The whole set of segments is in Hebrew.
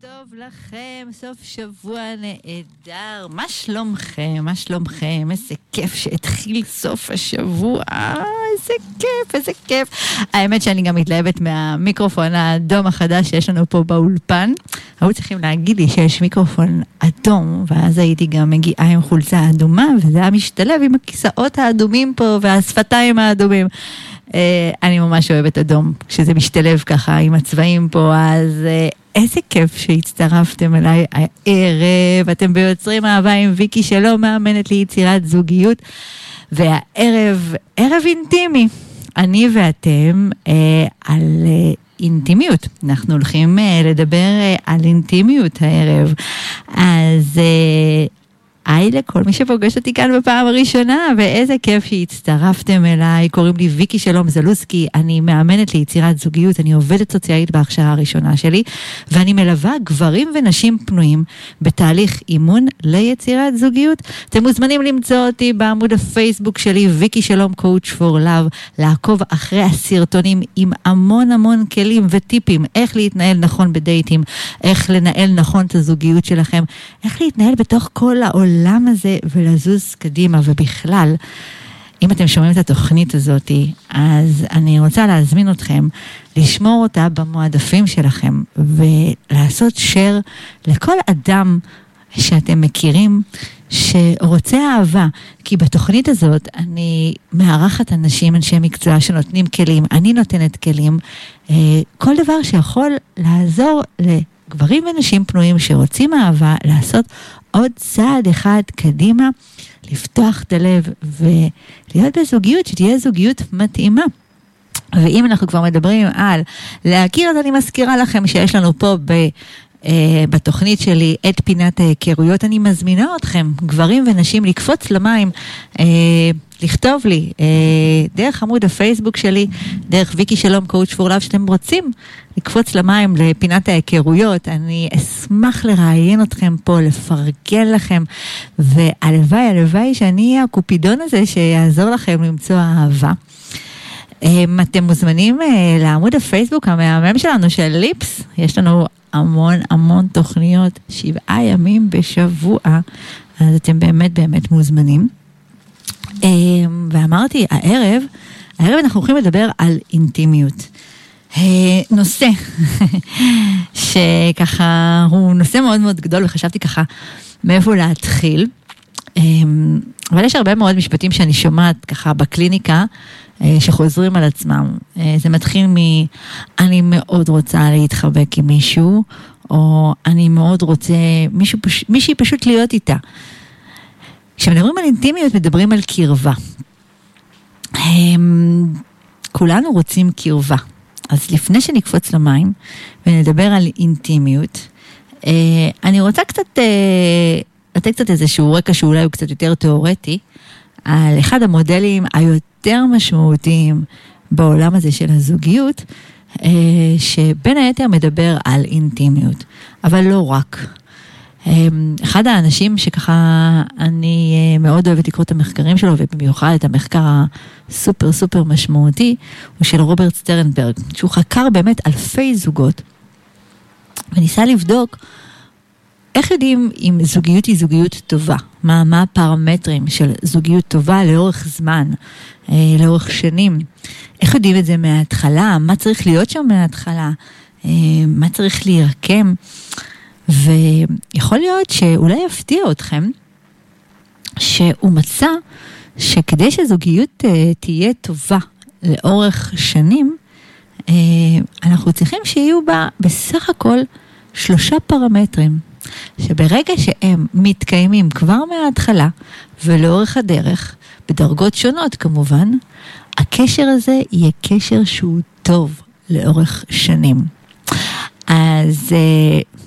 טוב לכם, סוף שבוע נהדר. מה שלומכם? מה שלומכם? איזה כיף שהתחיל סוף השבוע. איזה כיף, איזה כיף. האמת שאני גם מתלהבת מהמיקרופון האדום החדש שיש לנו פה באולפן. היו צריכים להגיד לי שיש מיקרופון אדום, ואז הייתי גם מגיעה עם חולצה אדומה, וזה היה משתלב עם הכיסאות האדומים פה והשפתיים האדומים. אה, אני ממש אוהבת אדום, כשזה משתלב ככה עם הצבעים פה, אז אה, איזה כיף שהצטרפתם אליי הערב. אתם ביוצרים אהבה עם ויקי שלא מאמנת ליצירת זוגיות, והערב, ערב אינטימי. אני ואתם אה, על אה, אינטימיות. אנחנו הולכים אה, לדבר אה, על אינטימיות הערב. אז אה, היי לכל מי שפוגש אותי כאן בפעם הראשונה, ואיזה כיף שהצטרפתם אליי. קוראים לי ויקי שלום זלוסקי, אני מאמנת ליצירת זוגיות, אני עובדת סוציאלית בהכשרה הראשונה שלי, ואני מלווה גברים ונשים פנויים בתהליך אימון ליצירת זוגיות. אתם מוזמנים למצוא אותי בעמוד הפייסבוק שלי, ויקי שלום קואוצ' פור לאב, לעקוב אחרי הסרטונים עם המון המון כלים וטיפים, איך להתנהל נכון בדייטים, איך לנהל נכון את הזוגיות שלכם, איך להתנהל בתוך כל העולם. העולם הזה ולזוז קדימה, ובכלל, אם אתם שומעים את התוכנית הזאת, אז אני רוצה להזמין אתכם לשמור אותה במועדפים שלכם ולעשות share לכל אדם שאתם מכירים שרוצה אהבה, כי בתוכנית הזאת אני מארחת אנשים, אנשי מקצוע שנותנים כלים, אני נותנת כלים, אה, כל דבר שיכול לעזור לגברים ונשים פנויים שרוצים אהבה, לעשות עוד צעד אחד קדימה, לפתוח את הלב ולהיות בזוגיות שתהיה זוגיות מתאימה. ואם אנחנו כבר מדברים על להכיר, אז אני מזכירה לכם שיש לנו פה ב... Uh, בתוכנית שלי את פינת ההיכרויות, אני מזמינה אתכם, גברים ונשים, לקפוץ למים, uh, לכתוב לי uh, דרך עמוד הפייסבוק שלי, דרך ויקי שלום קואוצ' פור לאב, שאתם רוצים לקפוץ למים לפינת ההיכרויות. אני אשמח לראיין אתכם פה, לפרגן לכם, והלוואי, הלוואי שאני אהיה הקופידון הזה שיעזור לכם למצוא אהבה. אתם מוזמנים לעמוד הפייסבוק המהמם שלנו של ליפס, יש לנו המון המון תוכניות, שבעה ימים בשבוע, אז אתם באמת באמת מוזמנים. ואמרתי, הערב, הערב אנחנו הולכים לדבר על אינטימיות. נושא שככה הוא נושא מאוד מאוד גדול וחשבתי ככה מאיפה להתחיל. אבל יש הרבה מאוד משפטים שאני שומעת ככה בקליניקה שחוזרים על עצמם. זה מתחיל מ... אני מאוד רוצה להתחבק עם מישהו, או אני מאוד רוצה מישהו, מישהי פשוט להיות איתה. כשמדברים על אינטימיות מדברים על קרבה. כולנו רוצים קרבה. אז לפני שנקפוץ למים ונדבר על אינטימיות, אני רוצה קצת לתת קצת איזשהו רקע שאולי הוא קצת יותר תיאורטי, על אחד המודלים היותר משמעותיים בעולם הזה של הזוגיות, שבין היתר מדבר על אינטימיות, אבל לא רק. אחד האנשים שככה אני מאוד אוהבת לקרוא את המחקרים שלו, ובמיוחד את המחקר הסופר סופר משמעותי, הוא של רוברט סטרנברג, שהוא חקר באמת אלפי זוגות, וניסה לבדוק איך יודעים אם זוגיות היא זוגיות טובה? מה, מה הפרמטרים של זוגיות טובה לאורך זמן, אה, לאורך שנים? איך יודעים את זה מההתחלה? מה צריך להיות שם מההתחלה? אה, מה צריך להירקם? ויכול להיות שאולי יפתיע אתכם שהוא מצא שכדי שזוגיות אה, תהיה טובה לאורך שנים, אה, אנחנו צריכים שיהיו בה בסך הכל שלושה פרמטרים. שברגע שהם מתקיימים כבר מההתחלה ולאורך הדרך, בדרגות שונות כמובן, הקשר הזה יהיה קשר שהוא טוב לאורך שנים. אז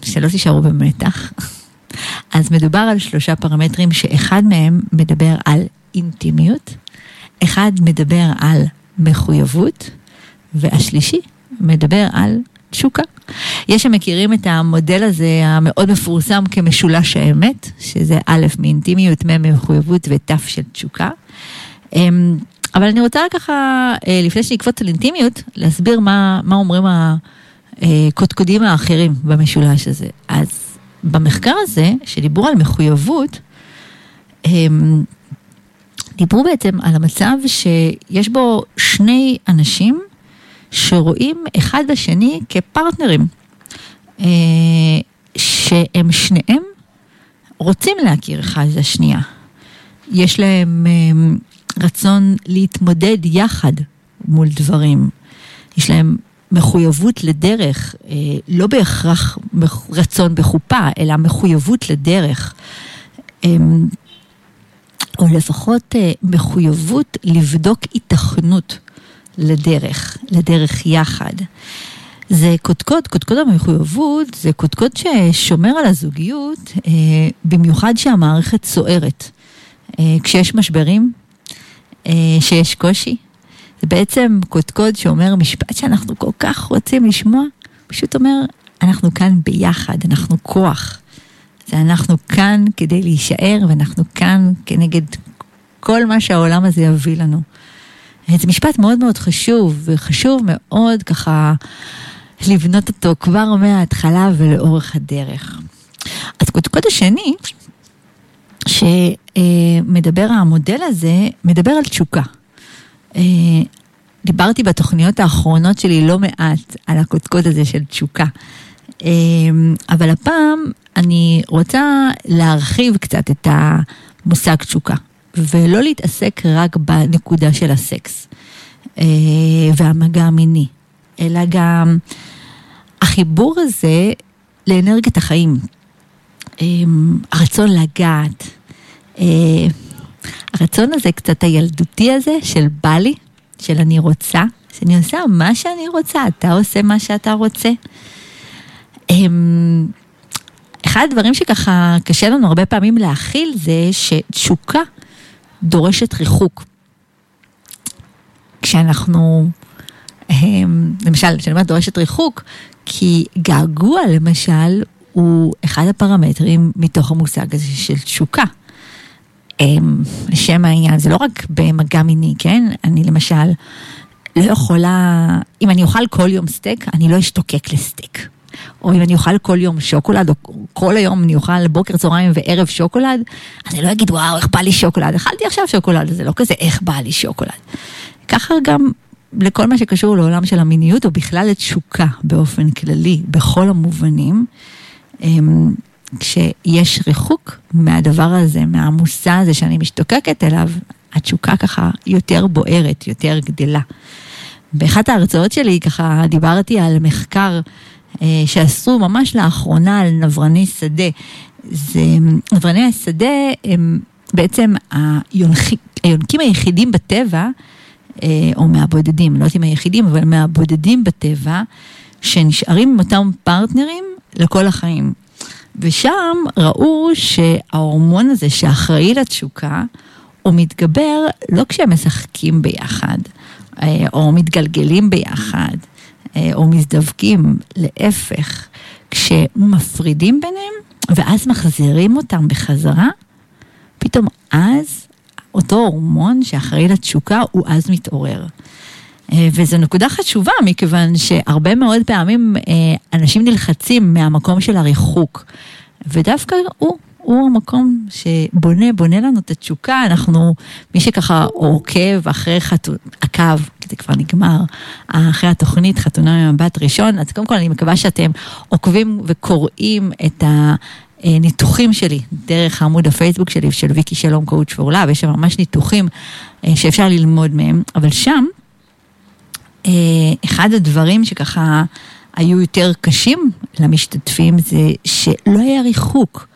שלא תישארו במתח. אז מדובר על שלושה פרמטרים שאחד מהם מדבר על אינטימיות, אחד מדבר על מחויבות, והשלישי מדבר על תשוקה. יש שמכירים את המודל הזה המאוד מפורסם כמשולש האמת, שזה א' מאינטימיות, מ' ממחויבות ות' של תשוקה. אבל אני רוצה ככה, לפני שנקפוץ על אינטימיות, להסביר מה, מה אומרים הקודקודים האחרים במשולש הזה. אז במחקר הזה, שדיברו על מחויבות, דיברו בעצם על המצב שיש בו שני אנשים שרואים אחד בשני כפרטנרים, אה, שהם שניהם רוצים להכיר אחד את השנייה. יש להם אה, רצון להתמודד יחד מול דברים. יש להם מחויבות לדרך, אה, לא בהכרח רצון בחופה, אלא מחויבות לדרך. או לפחות מחויבות לבדוק התכנות לדרך, לדרך יחד. זה קודקוד, קודקוד המחויבות זה קודקוד ששומר על הזוגיות, אה, במיוחד שהמערכת סוערת. אה, כשיש משברים, אה, שיש קושי, זה בעצם קודקוד שאומר משפט שאנחנו כל כך רוצים לשמוע, פשוט אומר, אנחנו כאן ביחד, אנחנו כוח. זה אנחנו כאן כדי להישאר ואנחנו כאן כנגד כל מה שהעולם הזה יביא לנו. זה משפט מאוד מאוד חשוב, וחשוב מאוד ככה לבנות אותו כבר מההתחלה ולאורך הדרך. אז קודקוד השני, שמדבר המודל הזה, מדבר על תשוקה. אה, דיברתי בתוכניות האחרונות שלי לא מעט על הקודקוד הזה של תשוקה. אה, אבל הפעם אני רוצה להרחיב קצת את המושג תשוקה. ולא להתעסק רק בנקודה של הסקס אה, והמגע המיני, אלא גם החיבור הזה לאנרגיית החיים, הרצון לגעת, הרצון הזה קצת הילדותי הזה של בא לי, של אני רוצה, שאני עושה מה שאני רוצה, אתה עושה מה שאתה רוצה. אחד הדברים שככה קשה לנו הרבה פעמים להכיל זה שתשוקה דורשת ריחוק. כשאנחנו, הם, למשל, כשאני אומרת דורשת ריחוק, כי געגוע למשל הוא אחד הפרמטרים מתוך המושג הזה של תשוקה. לשם העניין, זה לא רק במגע מיני, כן? אני למשל לא יכולה, אם אני אוכל כל יום סטייק, אני לא אשתוקק לסטייק. או אם אני אוכל כל יום שוקולד, או כל היום אני אוכל בוקר, צהריים וערב שוקולד, אני לא אגיד, וואו, איך בא לי שוקולד. אכלתי עכשיו שוקולד, זה לא כזה, איך בא לי שוקולד. ככה גם לכל מה שקשור לעולם של המיניות, או בכלל לתשוקה באופן כללי, בכל המובנים. כשיש ריחוק מהדבר הזה, מהמושא הזה שאני משתוקקת אליו, התשוקה ככה יותר בוערת, יותר גדלה. באחת ההרצאות שלי ככה דיברתי על מחקר אה, שעשו ממש לאחרונה על נברני שדה. זה, נברני השדה הם בעצם היונקים היחידים בטבע, אה, או מהבודדים, לא יודעת אם היחידים, אבל מהבודדים בטבע, שנשארים עם אותם פרטנרים לכל החיים. ושם ראו שההורמון הזה שאחראי לתשוקה, הוא מתגבר לא כשהם משחקים ביחד, אה, או מתגלגלים ביחד, אה, או מזדווקים, להפך, כשמפרידים ביניהם ואז מחזירים אותם בחזרה, פתאום אז אותו הורמון שאחראי לתשוקה הוא אז מתעורר. אה, וזו נקודה חשובה, מכיוון שהרבה מאוד פעמים אה, אנשים נלחצים מהמקום של הריחוק, ודווקא הוא הוא המקום שבונה, בונה לנו את התשוקה, אנחנו, מי שככה עוקב אחרי חתונה, עקב, כי זה כבר נגמר, אחרי התוכנית חתונה ממבט ראשון, אז קודם כל אני מקווה שאתם עוקבים וקוראים את ה... ניתוחים שלי דרך עמוד הפייסבוק שלי של ויקי שלום קואוצ' פורלה, ויש שם ממש ניתוחים אה, שאפשר ללמוד מהם, אבל שם, אה, אחד הדברים שככה היו יותר קשים למשתתפים זה שלא היה ריחוק.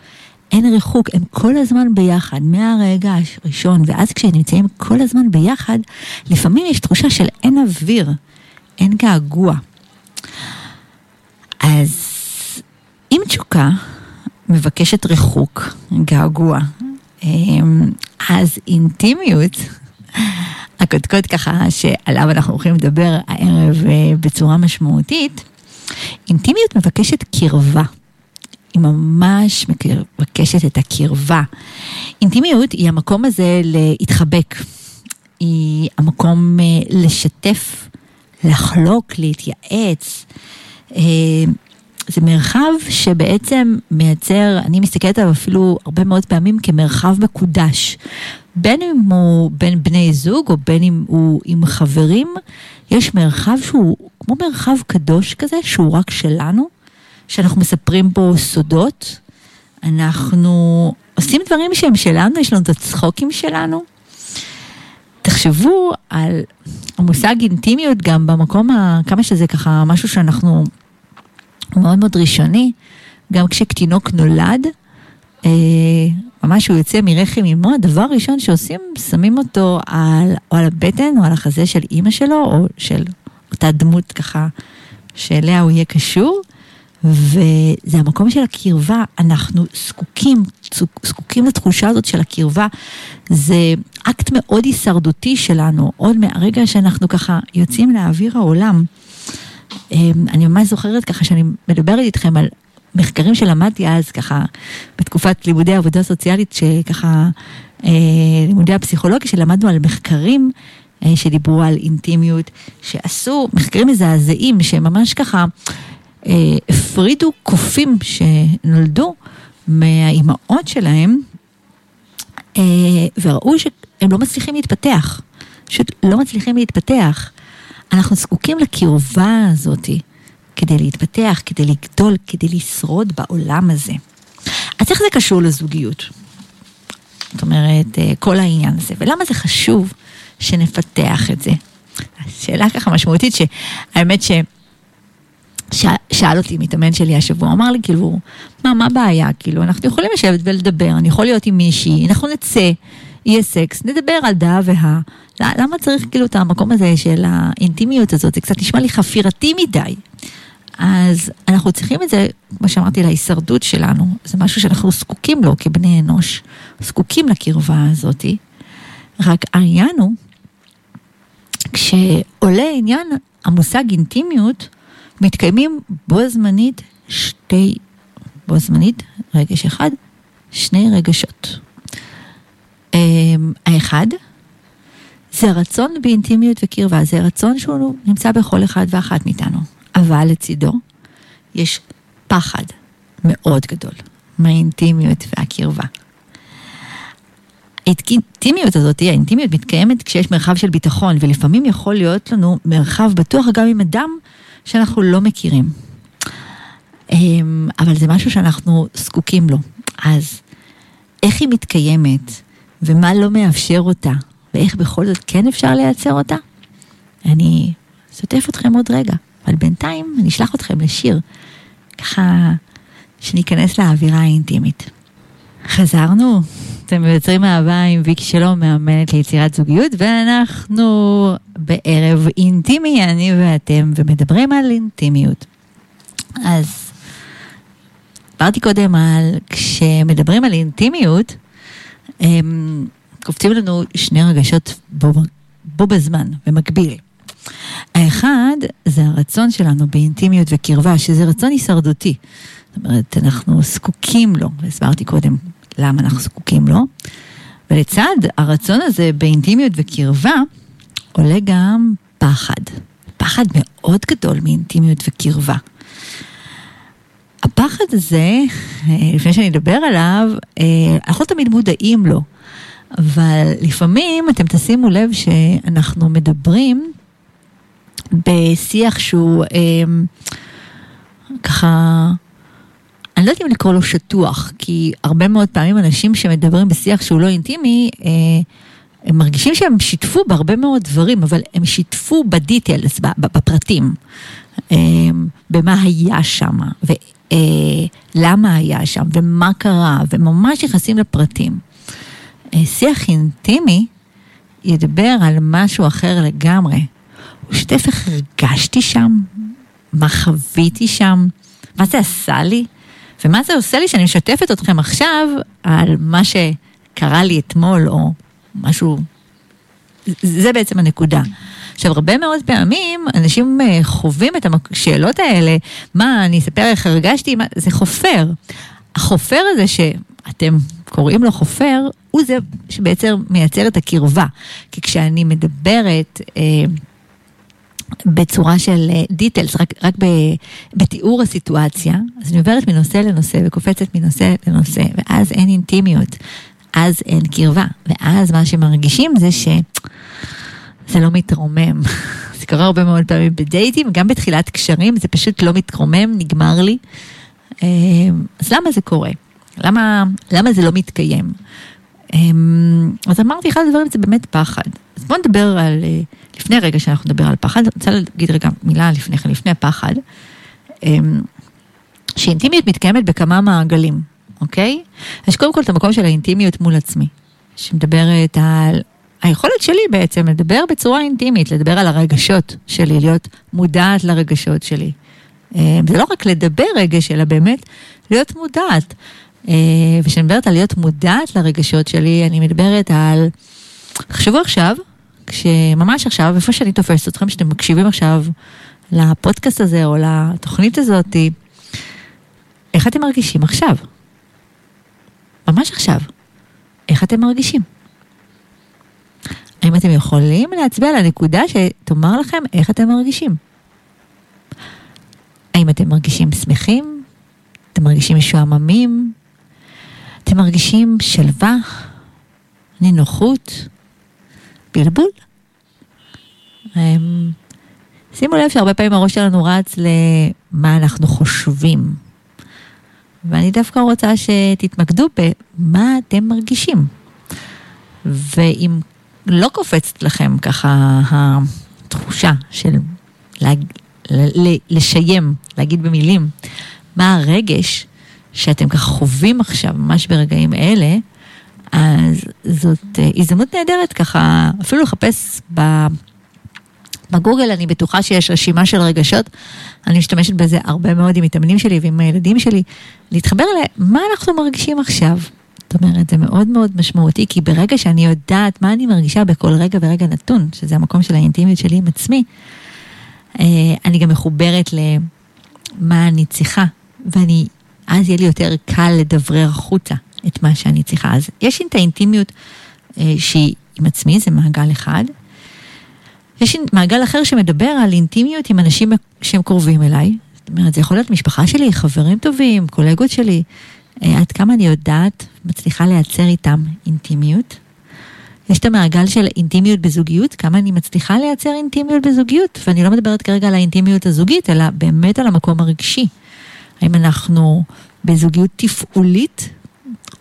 אין ריחוק, הם כל הזמן ביחד, מהרגע הראשון, ואז כשהם נמצאים כל הזמן ביחד, לפעמים יש תחושה של אין אוויר, אין געגוע. אז אם תשוקה מבקשת ריחוק, געגוע, אמ, אז אינטימיות, הקודקוד ככה שעליו אנחנו הולכים לדבר הערב אה, בצורה משמעותית, אינטימיות מבקשת קרבה. היא ממש מבקשת את הקרבה. אינטימיות היא המקום הזה להתחבק. היא המקום אה, לשתף, לחלוק, להתייעץ. זה מרחב שבעצם מייצר, אני מסתכלת עליו אפילו הרבה מאוד פעמים כמרחב מקודש. בין אם הוא בין בני זוג או בין אם הוא עם חברים, יש מרחב שהוא כמו מרחב קדוש כזה, שהוא רק שלנו, שאנחנו מספרים בו סודות, אנחנו עושים דברים שהם שלנו, יש לנו את הצחוקים שלנו. תחשבו על המושג אינטימיות גם במקום, ה, כמה שזה ככה משהו שאנחנו מאוד מאוד ראשוני, גם כשתינוק נולד, אה, ממש הוא יוצא מרחם אמו, הדבר הראשון שעושים, שמים אותו על, או על הבטן או על החזה של אימא שלו, או של אותה דמות ככה שאליה הוא יהיה קשור, וזה המקום של הקרבה, אנחנו זקוקים, זקוקים לתחושה הזאת של הקרבה. זה אקט מאוד הישרדותי שלנו, עוד מהרגע שאנחנו ככה יוצאים לאוויר העולם. אמ, אני ממש זוכרת ככה שאני מדברת איתכם על מחקרים שלמדתי אז ככה בתקופת לימודי עבודה סוציאלית שככה אה, לימודי הפסיכולוגיה שלמדנו על מחקרים אה, שדיברו על אינטימיות שעשו מחקרים מזעזעים שממש ככה אה, הפרידו קופים שנולדו מהאימהות שלהם וראו שהם לא מצליחים להתפתח, פשוט לא מצליחים להתפתח. אנחנו זקוקים לקרבה הזאתי. כדי להתפתח, כדי לגדול, כדי לשרוד בעולם הזה. אז איך זה קשור לזוגיות? זאת אומרת, אה, כל העניין הזה. ולמה זה חשוב שנפתח את זה? שאלה ככה משמעותית, שהאמת ש... שאל אותי מתאמן שלי השבוע, אמר לי כאילו, מה, מה הבעיה? כאילו, אנחנו יכולים לשבת ולדבר, אני יכול להיות עם מישהי, אנחנו נצא, יהיה סקס, נדבר על דה והא. למה צריך כאילו את המקום הזה של האינטימיות הזאת? זה קצת נשמע לי חפירתי מדי. אז אנחנו צריכים את זה, כמו שאמרתי, להישרדות שלנו. זה משהו שאנחנו זקוקים לו כבני אנוש, זקוקים לקרבה הזאתי. רק העניין הוא, כשעולה עניין המושג אינטימיות, מתקיימים בו זמנית שתי, בו זמנית, רגש אחד, שני רגשות. אמ, האחד, זה רצון באינטימיות וקרבה, זה רצון שהוא נמצא בכל אחד ואחת מאיתנו. אבל לצידו יש פחד מאוד גדול מהאינטימיות והקרבה. האינטימיות הזאת, האינטימיות מתקיימת כשיש מרחב של ביטחון, ולפעמים יכול להיות לנו מרחב בטוח גם עם אדם שאנחנו לא מכירים. אמ, אבל זה משהו שאנחנו זקוקים לו. אז איך היא מתקיימת, ומה לא מאפשר אותה, ואיך בכל זאת כן אפשר לייצר אותה? אני אשתף אתכם עוד רגע. אבל בינתיים אני אשלח אתכם לשיר, ככה שניכנס לאווירה האינטימית. חזרנו, אתם מייצרים אהבה עם ויקי שלום, מאמנת ליצירת זוגיות, ואנחנו בערב אינטימי, אני ואתם, ומדברים על אינטימיות. אז דיברתי קודם על כשמדברים על אינטימיות, הם קופצים לנו שני רגשות בו, בו בזמן, במקביל. האחד זה הרצון שלנו באינטימיות וקרבה, שזה רצון הישרדותי. זאת אומרת, אנחנו זקוקים לו, והסברתי קודם למה אנחנו זקוקים לו. ולצד הרצון הזה באינטימיות וקרבה, עולה גם פחד. פחד מאוד גדול מאינטימיות וקרבה. הפחד הזה, לפני שאני אדבר עליו, אה, אנחנו לא תמיד מודעים לו, אבל לפעמים אתם תשימו לב שאנחנו מדברים בשיח שהוא אה, ככה, אני לא יודעת אם לקרוא לו שטוח, כי הרבה מאוד פעמים אנשים שמדברים בשיח שהוא לא אינטימי, אה, הם מרגישים שהם שיתפו בהרבה מאוד דברים, אבל הם שיתפו בדיטיילס, בפרטים, אה, במה היה שם, ולמה אה, היה שם, ומה קרה, וממש נכנסים לפרטים. אה, שיח אינטימי ידבר על משהו אחר לגמרי. שיתף איך הרגשתי שם, מה חוויתי שם, מה זה עשה לי, ומה זה עושה לי שאני משתפת אתכם עכשיו על מה שקרה לי אתמול, או משהו... זה בעצם הנקודה. עכשיו, הרבה מאוד פעמים אנשים אה, חווים את השאלות האלה, מה, אני אספר איך הרגשתי, מה, זה חופר. החופר הזה שאתם קוראים לו חופר, הוא זה שבעצם מייצר את הקרבה. כי כשאני מדברת... אה, בצורה של דיטלס, רק, רק ב, בתיאור הסיטואציה, אז אני עוברת מנושא לנושא וקופצת מנושא לנושא, ואז אין אינטימיות, אז אין קרבה, ואז מה שמרגישים זה שזה לא מתרומם. זה קורה הרבה מאוד פעמים בדייטים, גם בתחילת קשרים, זה פשוט לא מתרומם, נגמר לי. אה, אז למה זה קורה? למה, למה זה לא מתקיים? אה, אז אמרתי, אחד הדברים זה באמת פחד. אז בואו נדבר על, אה, לפני רגע שאנחנו נדבר על פחד, אני רוצה להגיד רגע מילה לפני כן, לפני פחד, שאינטימיות מתקיימת בכמה מעגלים, אוקיי? יש קודם כל את המקום של האינטימיות מול עצמי, שמדברת על היכולת שלי בעצם לדבר בצורה אינטימית, לדבר על הרגשות שלי, להיות מודעת לרגשות שלי. אה, זה לא רק לדבר רגש, אלא באמת להיות מודעת. אה, וכשאני מדברת על להיות מודעת לרגשות שלי, אני מדברת על... תחשבו עכשיו, כשממש עכשיו, איפה שאני תופסת אתכם, שאתם מקשיבים עכשיו לפודקאסט הזה או לתוכנית הזאת, איך אתם מרגישים עכשיו? ממש עכשיו. איך אתם מרגישים? האם אתם יכולים להצביע על הנקודה שתאמר לכם איך אתם מרגישים? האם אתם מרגישים שמחים? אתם מרגישים משועממים? אתם מרגישים שלווה? נינוחות? בלבול? אמ, שימו לב שהרבה פעמים הראש שלנו רץ למה אנחנו חושבים. ואני דווקא רוצה שתתמקדו במה אתם מרגישים. ואם לא קופצת לכם ככה התחושה של להג... לשיים, להגיד במילים, מה הרגש שאתם ככה חווים עכשיו, ממש ברגעים אלה, אז זאת אה, הזדמנות נהדרת ככה, אפילו לחפש ב... בגוגל אני בטוחה שיש רשימה של רגשות, אני משתמשת בזה הרבה מאוד עם מתאמנים שלי ועם הילדים שלי, להתחבר למה אנחנו מרגישים עכשיו. זאת אומרת, זה מאוד מאוד משמעותי, כי ברגע שאני יודעת מה אני מרגישה בכל רגע ורגע נתון, שזה המקום של האינטימיות שלי עם עצמי, אה, אני גם מחוברת למה אני צריכה, ואני, אז יהיה לי יותר קל לדברר החוצה את מה שאני צריכה. אז יש את האינטימיות אה, שהיא עם עצמי, זה מעגל אחד. יש מעגל אחר שמדבר על אינטימיות עם אנשים שהם קרובים אליי. זאת אומרת, זה יכול להיות משפחה שלי, חברים טובים, קולגות שלי. אה, עד כמה אני יודעת, מצליחה לייצר איתם אינטימיות. יש את המעגל של אינטימיות בזוגיות, כמה אני מצליחה לייצר אינטימיות בזוגיות, ואני לא מדברת כרגע על האינטימיות הזוגית, אלא באמת על המקום הרגשי. האם אנחנו בזוגיות תפעולית,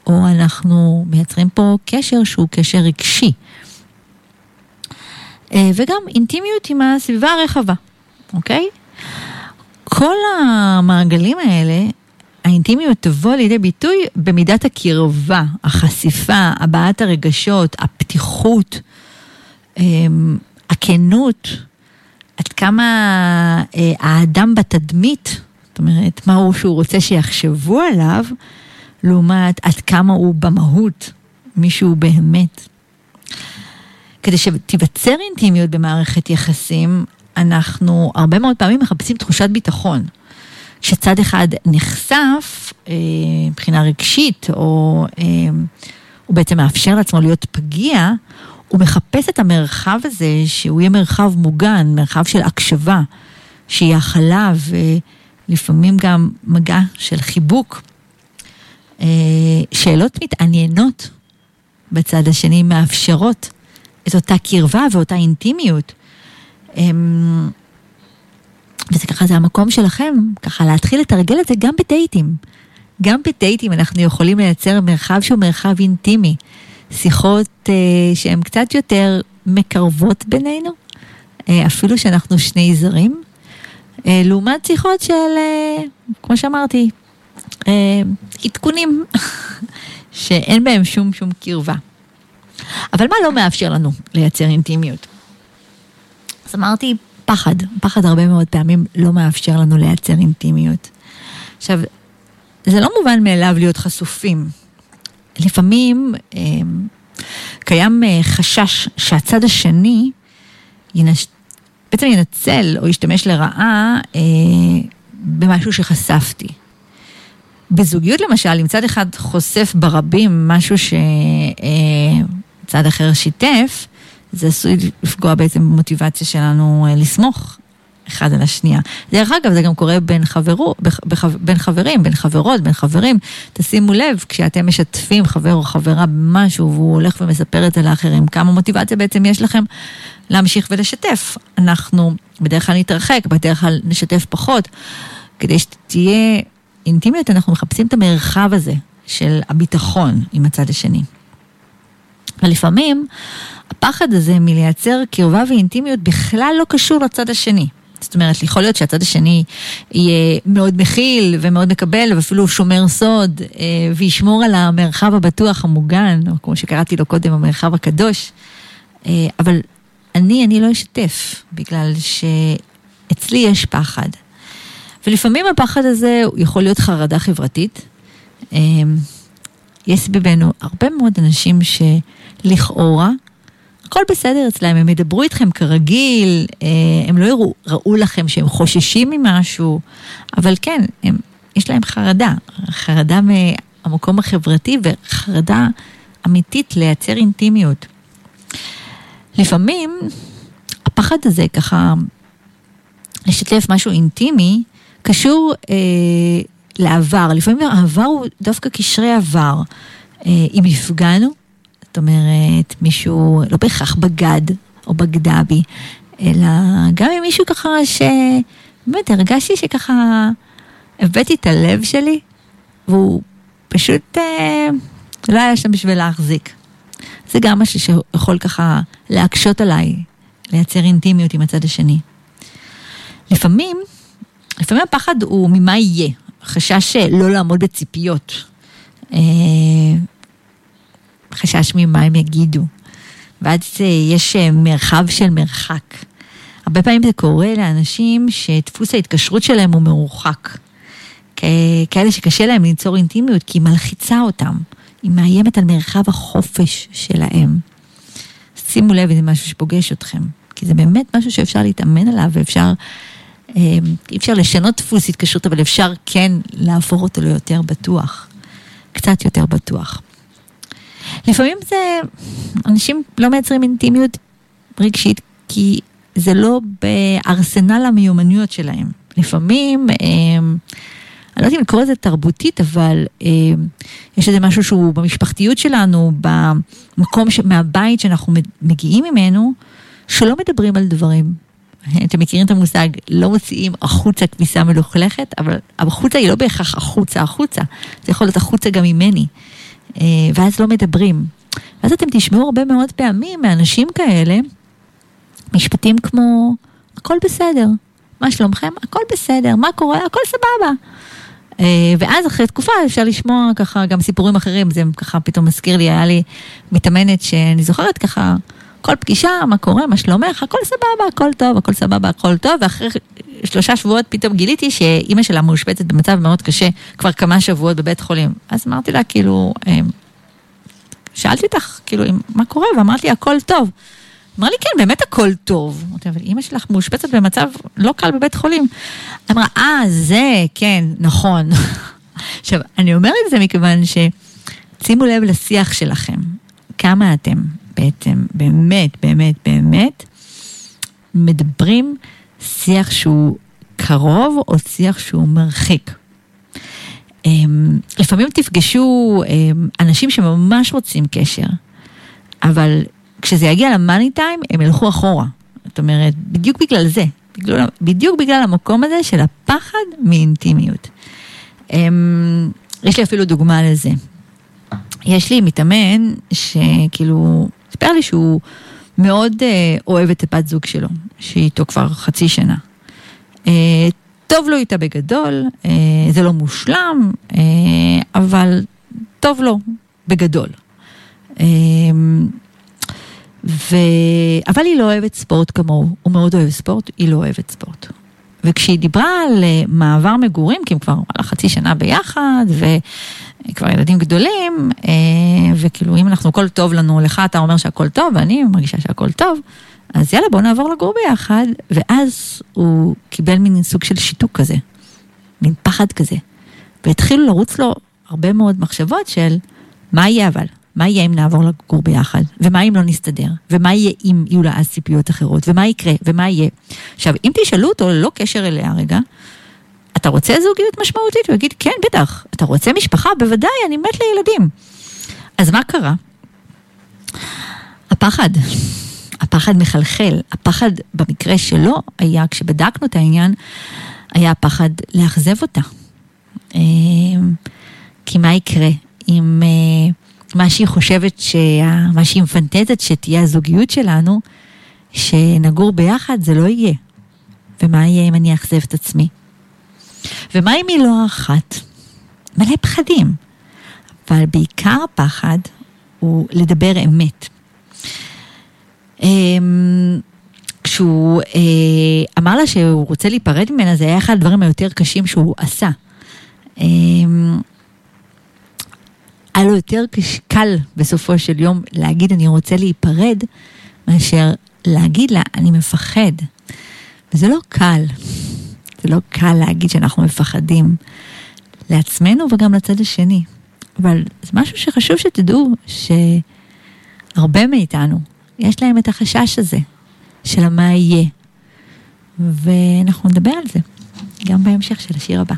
או אנחנו מייצרים פה קשר שהוא קשר רגשי. אה, וגם אינטימיות עם הסביבה הרחבה, אוקיי? כל המעגלים האלה האינטימיות תבוא לידי ביטוי במידת הקרבה, החשיפה, הבעת הרגשות, הפתיחות, אמ, הכנות, עד כמה אה, האדם בתדמית, זאת אומרת, מה הוא שהוא רוצה שיחשבו עליו, לעומת עד כמה הוא במהות, מישהו באמת. כדי שתיווצר אינטימיות במערכת יחסים, אנחנו הרבה מאוד פעמים מחפשים תחושת ביטחון. כשצד אחד נחשף אה, מבחינה רגשית, או אה, הוא בעצם מאפשר לעצמו להיות פגיע, הוא מחפש את המרחב הזה שהוא יהיה מרחב מוגן, מרחב של הקשבה, שיהיה הכלה ולפעמים גם מגע של חיבוק. אה, שאלות מתעניינות בצד השני מאפשרות את אותה קרבה ואותה אינטימיות. וזה ככה, זה המקום שלכם, ככה להתחיל לתרגל את זה גם בדייטים. גם בדייטים אנחנו יכולים לייצר מרחב שהוא מרחב אינטימי. שיחות אה, שהן קצת יותר מקרבות בינינו, אה, אפילו שאנחנו שני זרים, אה, לעומת שיחות של, אה, כמו שאמרתי, עדכונים, שאין בהם שום שום קרבה. אבל מה לא מאפשר לנו לייצר אינטימיות? אז אמרתי, פחד. פחד הרבה מאוד פעמים לא מאפשר לנו לייצר אינטימיות. עכשיו, זה לא מובן מאליו להיות חשופים. לפעמים אה, קיים אה, חשש שהצד השני ינש... בעצם ינצל או ישתמש לרעה אה, במשהו שחשפתי. בזוגיות למשל, אם צד אחד חושף ברבים משהו שצד אה, אחר שיתף, זה עשוי לפגוע בעצם במוטיבציה שלנו אה, לסמוך אחד על השנייה. דרך אגב, זה גם קורה בין, חברו, בח, בין חברים, בין חברות, בין חברים. תשימו לב, כשאתם משתפים חבר או חברה במשהו והוא הולך ומספר את זה לאחרים, כמה מוטיבציה בעצם יש לכם להמשיך ולשתף. אנחנו בדרך כלל נתרחק, בדרך כלל נשתף פחות. כדי שתהיה אינטימיות, אנחנו מחפשים את המרחב הזה של הביטחון עם הצד השני. ולפעמים הפחד הזה מלייצר קרבה ואינטימיות בכלל לא קשור לצד השני. זאת אומרת, יכול להיות שהצד השני יהיה מאוד מכיל ומאוד מקבל, ואפילו שומר סוד, אה, וישמור על המרחב הבטוח המוגן, או כמו שקראתי לו קודם, המרחב הקדוש. אה, אבל אני, אני לא אשתף, בגלל שאצלי יש פחד. ולפעמים הפחד הזה יכול להיות חרדה חברתית. אה, יש סביבנו הרבה מאוד אנשים שלכאורה הכל בסדר אצלם, הם ידברו איתכם כרגיל, אה, הם לא יראו, ראו לכם שהם חוששים ממשהו, אבל כן, הם, יש להם חרדה, חרדה מהמקום החברתי וחרדה אמיתית לייצר אינטימיות. לפעמים הפחד הזה ככה, לשתף משהו אינטימי, קשור אה, לעבר. לפעמים העבר הוא דווקא קשרי עבר. אה, אם נפגענו, זאת אומרת, מישהו, לא בהכרח בגד או בגדה בי, אלא גם עם מישהו ככה שבאמת הרגשתי שככה הבאתי את הלב שלי, והוא פשוט אה, לא היה שם בשביל להחזיק. זה גם משהו שיכול ככה להקשות עליי, לייצר אינטימיות עם הצד השני. לפעמים, לפעמים הפחד הוא ממה יהיה, חשש לא לעמוד בציפיות. אה, חשש ממה הם יגידו. ואז יש אה, מרחב של מרחק. הרבה פעמים זה קורה לאנשים שדפוס ההתקשרות שלהם הוא מרוחק. כאלה שקשה להם ליצור אינטימיות כי היא מלחיצה אותם. היא מאיימת על מרחב החופש שלהם. שימו לב, זה משהו שפוגש אתכם. כי זה באמת משהו שאפשר להתאמן עליו ואפשר, אה, אי אפשר לשנות דפוס התקשרות, אבל אפשר כן להפוך אותו ליותר בטוח. קצת יותר בטוח. לפעמים זה, אנשים לא מייצרים אינטימיות רגשית כי זה לא בארסנל המיומנויות שלהם. לפעמים, אה, אני לא יודעת אם לקרוא לזה תרבותית, אבל אה, יש איזה משהו שהוא במשפחתיות שלנו, במקום, ש... מהבית שאנחנו מגיעים ממנו, שלא מדברים על דברים. אתם מכירים את המושג, לא מוציאים החוצה כביסה מלוכלכת, אבל החוצה היא לא בהכרח החוצה החוצה, זה יכול להיות החוצה גם ממני. אה, ואז לא מדברים. ואז אתם תשמעו הרבה מאוד פעמים מאנשים כאלה, משפטים כמו, הכל בסדר, מה שלומכם? הכל בסדר, מה קורה? הכל סבבה. אה, ואז אחרי תקופה אפשר לשמוע ככה גם סיפורים אחרים, זה ככה פתאום מזכיר לי, היה לי מתאמנת שאני זוכרת ככה, כל פגישה, מה קורה, מה שלומך, הכל סבבה, הכל טוב, הכל סבבה, הכל טוב, ואחרי שלושה שבועות פתאום גיליתי שאימא שלה מאושפצת במצב מאוד קשה כבר כמה שבועות בבית חולים. אז אמרתי לה, כאילו, אמ, שאלתי אותך, כאילו, מה קורה? ואמרתי, הכל טוב. אמרה לי, כן, באמת הכל טוב. אמרתי, אבל אימא שלך מאושפצת במצב לא קל בבית חולים. אמרה, אה, זה, כן, נכון. עכשיו, אני אומרת את זה מכיוון ש... שימו לב לשיח שלכם. כמה אתם בעצם, באמת, באמת, באמת, מדברים שיח שהוא קרוב או שיח שהוא מרחיק. אמ, לפעמים תפגשו אמ, אנשים שממש רוצים קשר, אבל כשזה יגיע למאני טיים, הם ילכו אחורה. זאת אומרת, בדיוק בגלל זה, בדיוק בגלל המקום הזה של הפחד מאינטימיות. אמ, יש לי אפילו דוגמה לזה. יש לי מתאמן שכאילו, סיפר לי שהוא מאוד אה, אוהב את הבת זוג שלו, שהיא איתו כבר חצי שנה. אה, טוב לו איתה בגדול, אה, זה לא מושלם, אה, אבל טוב לו בגדול. אה, ו... אבל היא לא אוהבת ספורט כמוהו, הוא מאוד אוהב ספורט, היא לא אוהבת ספורט. וכשהיא דיברה על אה, מעבר מגורים, כי הם כבר על חצי שנה ביחד, וכבר ילדים גדולים, אה, וכאילו אם אנחנו, הכל טוב לנו, לך אתה אומר שהכל טוב, ואני מרגישה שהכל טוב, אז יאללה בוא נעבור לגור ביחד, ואז הוא קיבל מין סוג של שיתוק כזה, מין פחד כזה, והתחילו לרוץ לו הרבה מאוד מחשבות של מה יהיה אבל, מה יהיה אם נעבור לגור ביחד? ומה אם לא נסתדר? ומה יהיה אם יהיו לה אז ציפיות אחרות? ומה יקרה? ומה יהיה? עכשיו, אם תשאלו אותו ללא קשר אליה רגע, אתה רוצה זוגיות משמעותית? הוא יגיד, כן, בטח. אתה רוצה משפחה? בוודאי, אני מת לילדים. אז מה קרה? הפחד. הפחד מחלחל. הפחד במקרה שלו היה, כשבדקנו את העניין, היה הפחד לאכזב אותה. אמ, כי מה יקרה אם אה, מה שהיא חושבת, שה... מה שהיא מפנטזת שתהיה הזוגיות שלנו, שנגור ביחד, זה לא יהיה. ומה יהיה אם אני אאכזב את עצמי? ומה אם היא לא אחת? מלא פחדים. אבל בעיקר הפחד הוא לדבר אמת. אמ, כשהוא אה, אמר לה שהוא רוצה להיפרד ממנה, זה היה אחד הדברים היותר קשים שהוא עשה. היה לו יותר קל בסופו של יום להגיד אני רוצה להיפרד, מאשר להגיד לה אני מפחד. וזה לא קל. זה לא קל להגיד שאנחנו מפחדים לעצמנו וגם לצד השני. אבל זה משהו שחשוב שתדעו שהרבה מאיתנו, יש להם את החשש הזה של מה יהיה. ואנחנו נדבר על זה גם בהמשך של השיר הבא.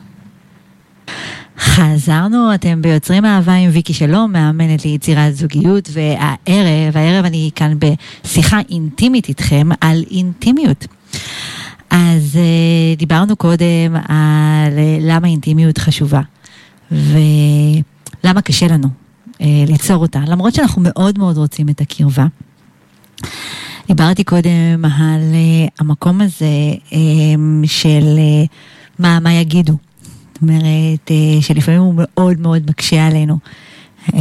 חזרנו, אתם ביוצרים אהבה עם ויקי שלום, מאמנת ליצירת זוגיות, והערב, הערב אני כאן בשיחה אינטימית איתכם על אינטימיות. אז uh, דיברנו קודם על uh, למה אינטימיות חשובה, ולמה קשה לנו uh, ליצור אותה, למרות שאנחנו מאוד מאוד רוצים את הקרבה. דיברתי קודם על המקום הזה של מה, מה יגידו. אומרת, uh, שלפעמים הוא מאוד מאוד מקשה עלינו. Um,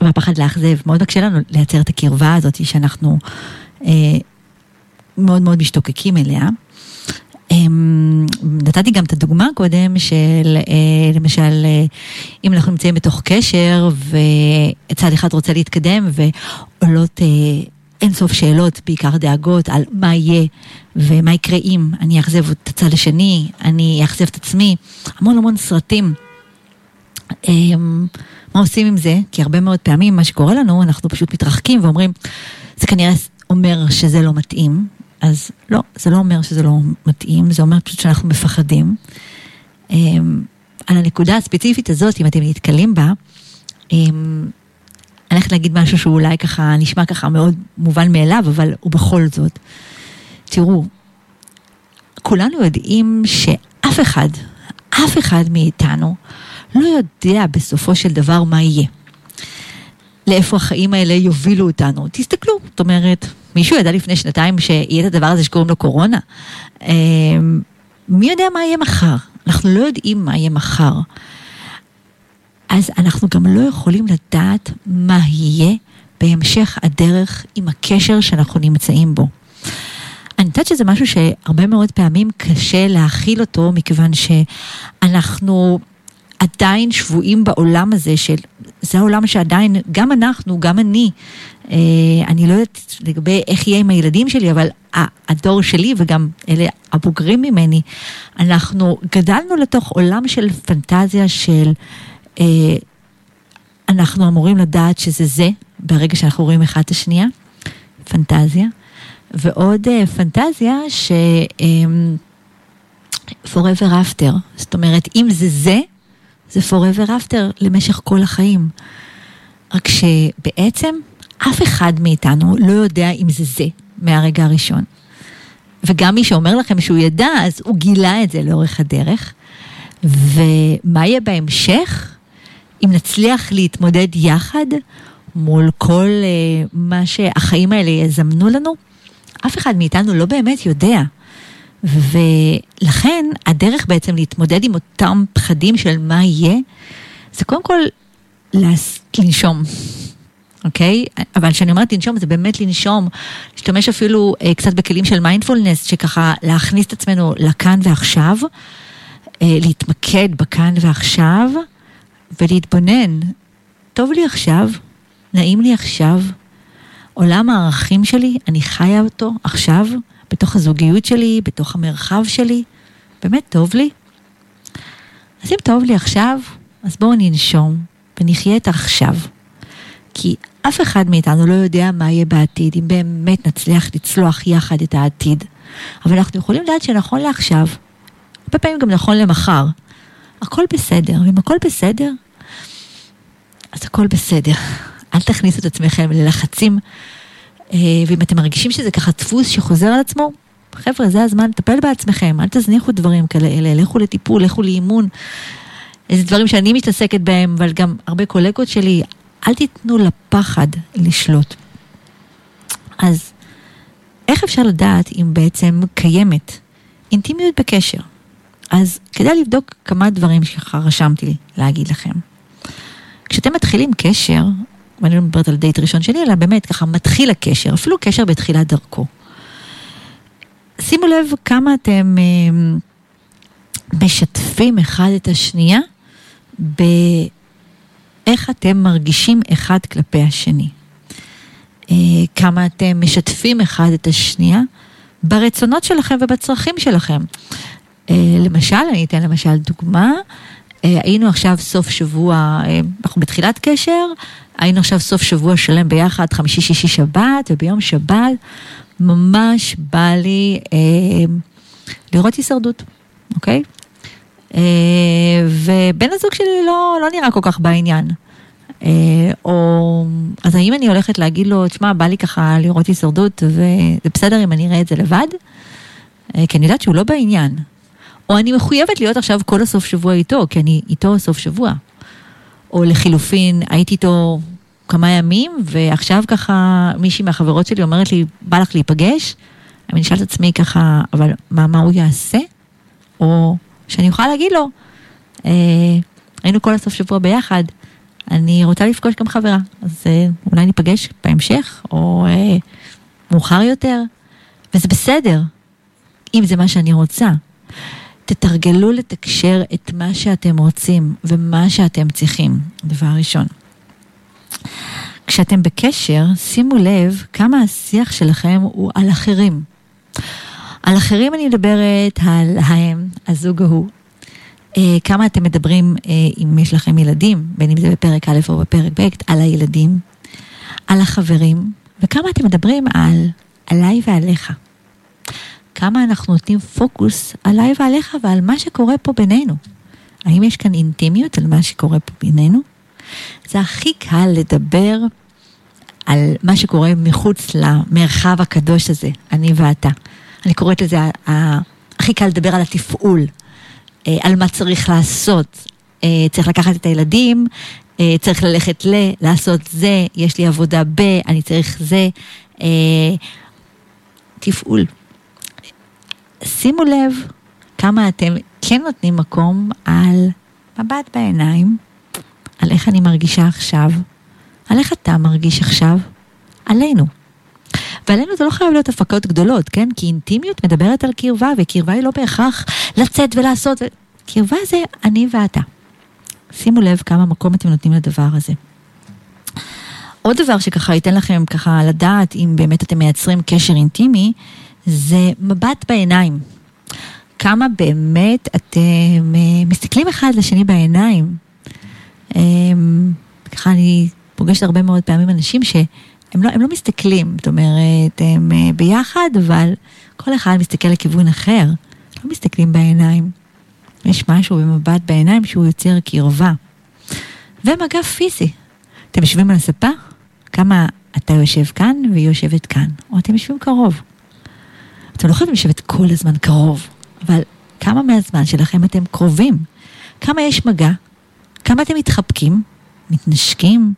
והפחד לאכזב, מאוד מקשה לנו לייצר את הקרבה הזאת שאנחנו uh, מאוד מאוד משתוקקים אליה. אמ, נתתי גם את הדוגמה קודם של אה, למשל אה, אם אנחנו נמצאים בתוך קשר וצד אחד רוצה להתקדם ועולות אה, אינסוף שאלות, בעיקר דאגות על מה יהיה ומה יקרה אם אני אאכזב את הצד השני, אני אאכזב את עצמי, המון המון סרטים. אמ, מה עושים עם זה? כי הרבה מאוד פעמים מה שקורה לנו, אנחנו פשוט מתרחקים ואומרים, זה כנראה אומר שזה לא מתאים, אז לא, זה לא אומר שזה לא מתאים, זה אומר פשוט שאנחנו מפחדים. אמ, על הנקודה הספציפית הזאת, אם אתם נתקלים בה, אמ, אני הולכת להגיד משהו שהוא אולי ככה נשמע ככה מאוד מובן מאליו, אבל הוא בכל זאת. תראו, כולנו יודעים שאף אחד, אף אחד מאיתנו לא יודע בסופו של דבר מה יהיה. לאיפה החיים האלה יובילו אותנו. תסתכלו, זאת אומרת, מישהו ידע לפני שנתיים שיהיה את הדבר הזה שקוראים לו קורונה? אמ, מי יודע מה יהיה מחר? אנחנו לא יודעים מה יהיה מחר. אז אנחנו גם לא יכולים לדעת מה יהיה בהמשך הדרך עם הקשר שאנחנו נמצאים בו. אני יודעת שזה משהו שהרבה מאוד פעמים קשה להכיל אותו, מכיוון שאנחנו עדיין שבויים בעולם הזה של, זה העולם שעדיין, גם אנחנו, גם אני, אה, אני לא יודעת לגבי איך יהיה עם הילדים שלי, אבל הדור שלי וגם אלה הבוגרים ממני, אנחנו גדלנו לתוך עולם של פנטזיה של, אנחנו אמורים לדעת שזה זה, ברגע שאנחנו רואים אחד את השנייה, פנטזיה, ועוד אה, פנטזיה ש... forever after, זאת אומרת, אם זה זה, זה forever after למשך כל החיים. רק שבעצם אף אחד מאיתנו לא יודע אם זה זה מהרגע הראשון. וגם מי שאומר לכם שהוא ידע, אז הוא גילה את זה לאורך הדרך. ומה יהיה בהמשך? אם נצליח להתמודד יחד מול כל uh, מה שהחיים האלה יזמנו לנו, אף אחד מאיתנו לא באמת יודע. ולכן הדרך בעצם להתמודד עם אותם פחדים של מה יהיה, זה קודם כל לנשום. אוקיי? אבל כשאני אומרת לנשום, זה באמת לנשום, להשתמש אפילו אה, קצת בכלים של מיינדפולנס, שככה להכניס את עצמנו לכאן ועכשיו, אה, להתמקד בכאן ועכשיו, ולהתבונן. טוב לי עכשיו, נעים לי עכשיו, עולם הערכים שלי, אני חיה אותו עכשיו, בתוך הזוגיות שלי, בתוך המרחב שלי, באמת טוב לי. אז אם טוב לי עכשיו, אז בואו ננשום ונחיה את העכשיו. כי אף אחד מאיתנו לא יודע מה יהיה בעתיד, אם באמת נצליח לצלוח יחד את העתיד. אבל אנחנו יכולים לדעת שנכון לעכשיו, הרבה פעמים גם נכון למחר, הכל בסדר, ואם הכל בסדר, אז הכל בסדר. אל תכניסו את עצמכם ללחצים, אה, ואם אתם מרגישים שזה ככה דפוס שחוזר על עצמו, חבר'ה, זה הזמן לטפל בעצמכם, אל תזניחו דברים כאלה, לכו לטיפול, לכו לאימון. איזה דברים שאני מתעסקת בהם, אבל גם הרבה קולגות שלי, אל תיתנו לפחד לשלוט. אז איך אפשר לדעת אם בעצם קיימת אינטימיות בקשר? אז כדאי לבדוק כמה דברים שככה רשמתי להגיד לכם. כשאתם מתחילים קשר, ואני לא מדברת על דייט ראשון שלי, אלא באמת ככה מתחיל הקשר, אפילו קשר בתחילת דרכו. שימו לב כמה אתם אה, משתפים אחד את השנייה באיך אתם מרגישים אחד כלפי השני. אה, כמה אתם משתפים אחד את השנייה ברצונות שלכם ובצרכים שלכם. אה, למשל, אני אתן למשל דוגמה, היינו עכשיו סוף שבוע, אנחנו בתחילת קשר, היינו עכשיו סוף שבוע שלם ביחד, חמישי, שישי, שבת, וביום שבת ממש בא לי אה, לראות הישרדות, אוקיי? אה, ובן הזוג שלי לא, לא נראה כל כך בעניין. אה, או, אז האם אני הולכת להגיד לו, תשמע, בא לי ככה לראות הישרדות, וזה בסדר אם אני אראה את זה לבד? אה, כי אני יודעת שהוא לא בעניין. או אני מחויבת להיות עכשיו כל הסוף שבוע איתו, כי אני איתו סוף שבוע. או לחילופין, הייתי איתו כמה ימים, ועכשיו ככה מישהי מהחברות שלי אומרת לי, בא לך להיפגש? אני אשאל את עצמי ככה, אבל מה, מה הוא יעשה? או שאני אוכל להגיד לו, אה, היינו כל הסוף שבוע ביחד, אני רוצה לפגוש גם חברה, אז אה, אולי ניפגש בהמשך, או אה, מאוחר יותר, וזה בסדר, אם זה מה שאני רוצה. תתרגלו לתקשר את מה שאתם רוצים ומה שאתם צריכים, דבר ראשון. כשאתם בקשר, שימו לב כמה השיח שלכם הוא על אחרים. על אחרים אני מדברת על ההם, הזוג ההוא. אה, כמה אתם מדברים, אה, אם יש לכם ילדים, בין אם זה בפרק א' או בפרק ב', על הילדים, על החברים, וכמה אתם מדברים על עליי ועליך. כמה אנחנו נותנים פוקוס עליי ועליך ועל מה שקורה פה בינינו. האם יש כאן אינטימיות על מה שקורה פה בינינו? זה הכי קל לדבר על מה שקורה מחוץ למרחב הקדוש הזה, אני ואתה. אני קוראת לזה, הכי קל לדבר על התפעול, אה, על מה צריך לעשות. אה, צריך לקחת את הילדים, אה, צריך ללכת ל, לעשות זה, יש לי עבודה ב, אני צריך זה. תפעול. שימו לב כמה אתם כן נותנים מקום על מבט בעיניים, על איך אני מרגישה עכשיו, על איך אתה מרגיש עכשיו, עלינו. ועלינו זה לא חייב להיות הפקות גדולות, כן? כי אינטימיות מדברת על קרבה, וקרבה היא לא בהכרח לצאת ולעשות. קרבה זה אני ואתה. שימו לב כמה מקום אתם נותנים לדבר הזה. עוד דבר שככה ייתן לכם ככה לדעת אם באמת אתם מייצרים קשר אינטימי, זה מבט בעיניים. כמה באמת אתם אה, מסתכלים אחד לשני בעיניים. אמ, ככה אני פוגשת הרבה מאוד פעמים אנשים שהם לא, לא מסתכלים, זאת אומרת, הם אה, ביחד, אבל כל אחד מסתכל לכיוון אחר. לא מסתכלים בעיניים. יש משהו במבט בעיניים שהוא יוצר קרבה. ומגע פיזי. אתם יושבים על הספה? כמה אתה יושב כאן והיא יושבת כאן, או אתם יושבים קרוב. אתם לא חייבים לשבת כל הזמן קרוב, אבל כמה מהזמן שלכם אתם קרובים? כמה יש מגע? כמה אתם מתחבקים? מתנשקים?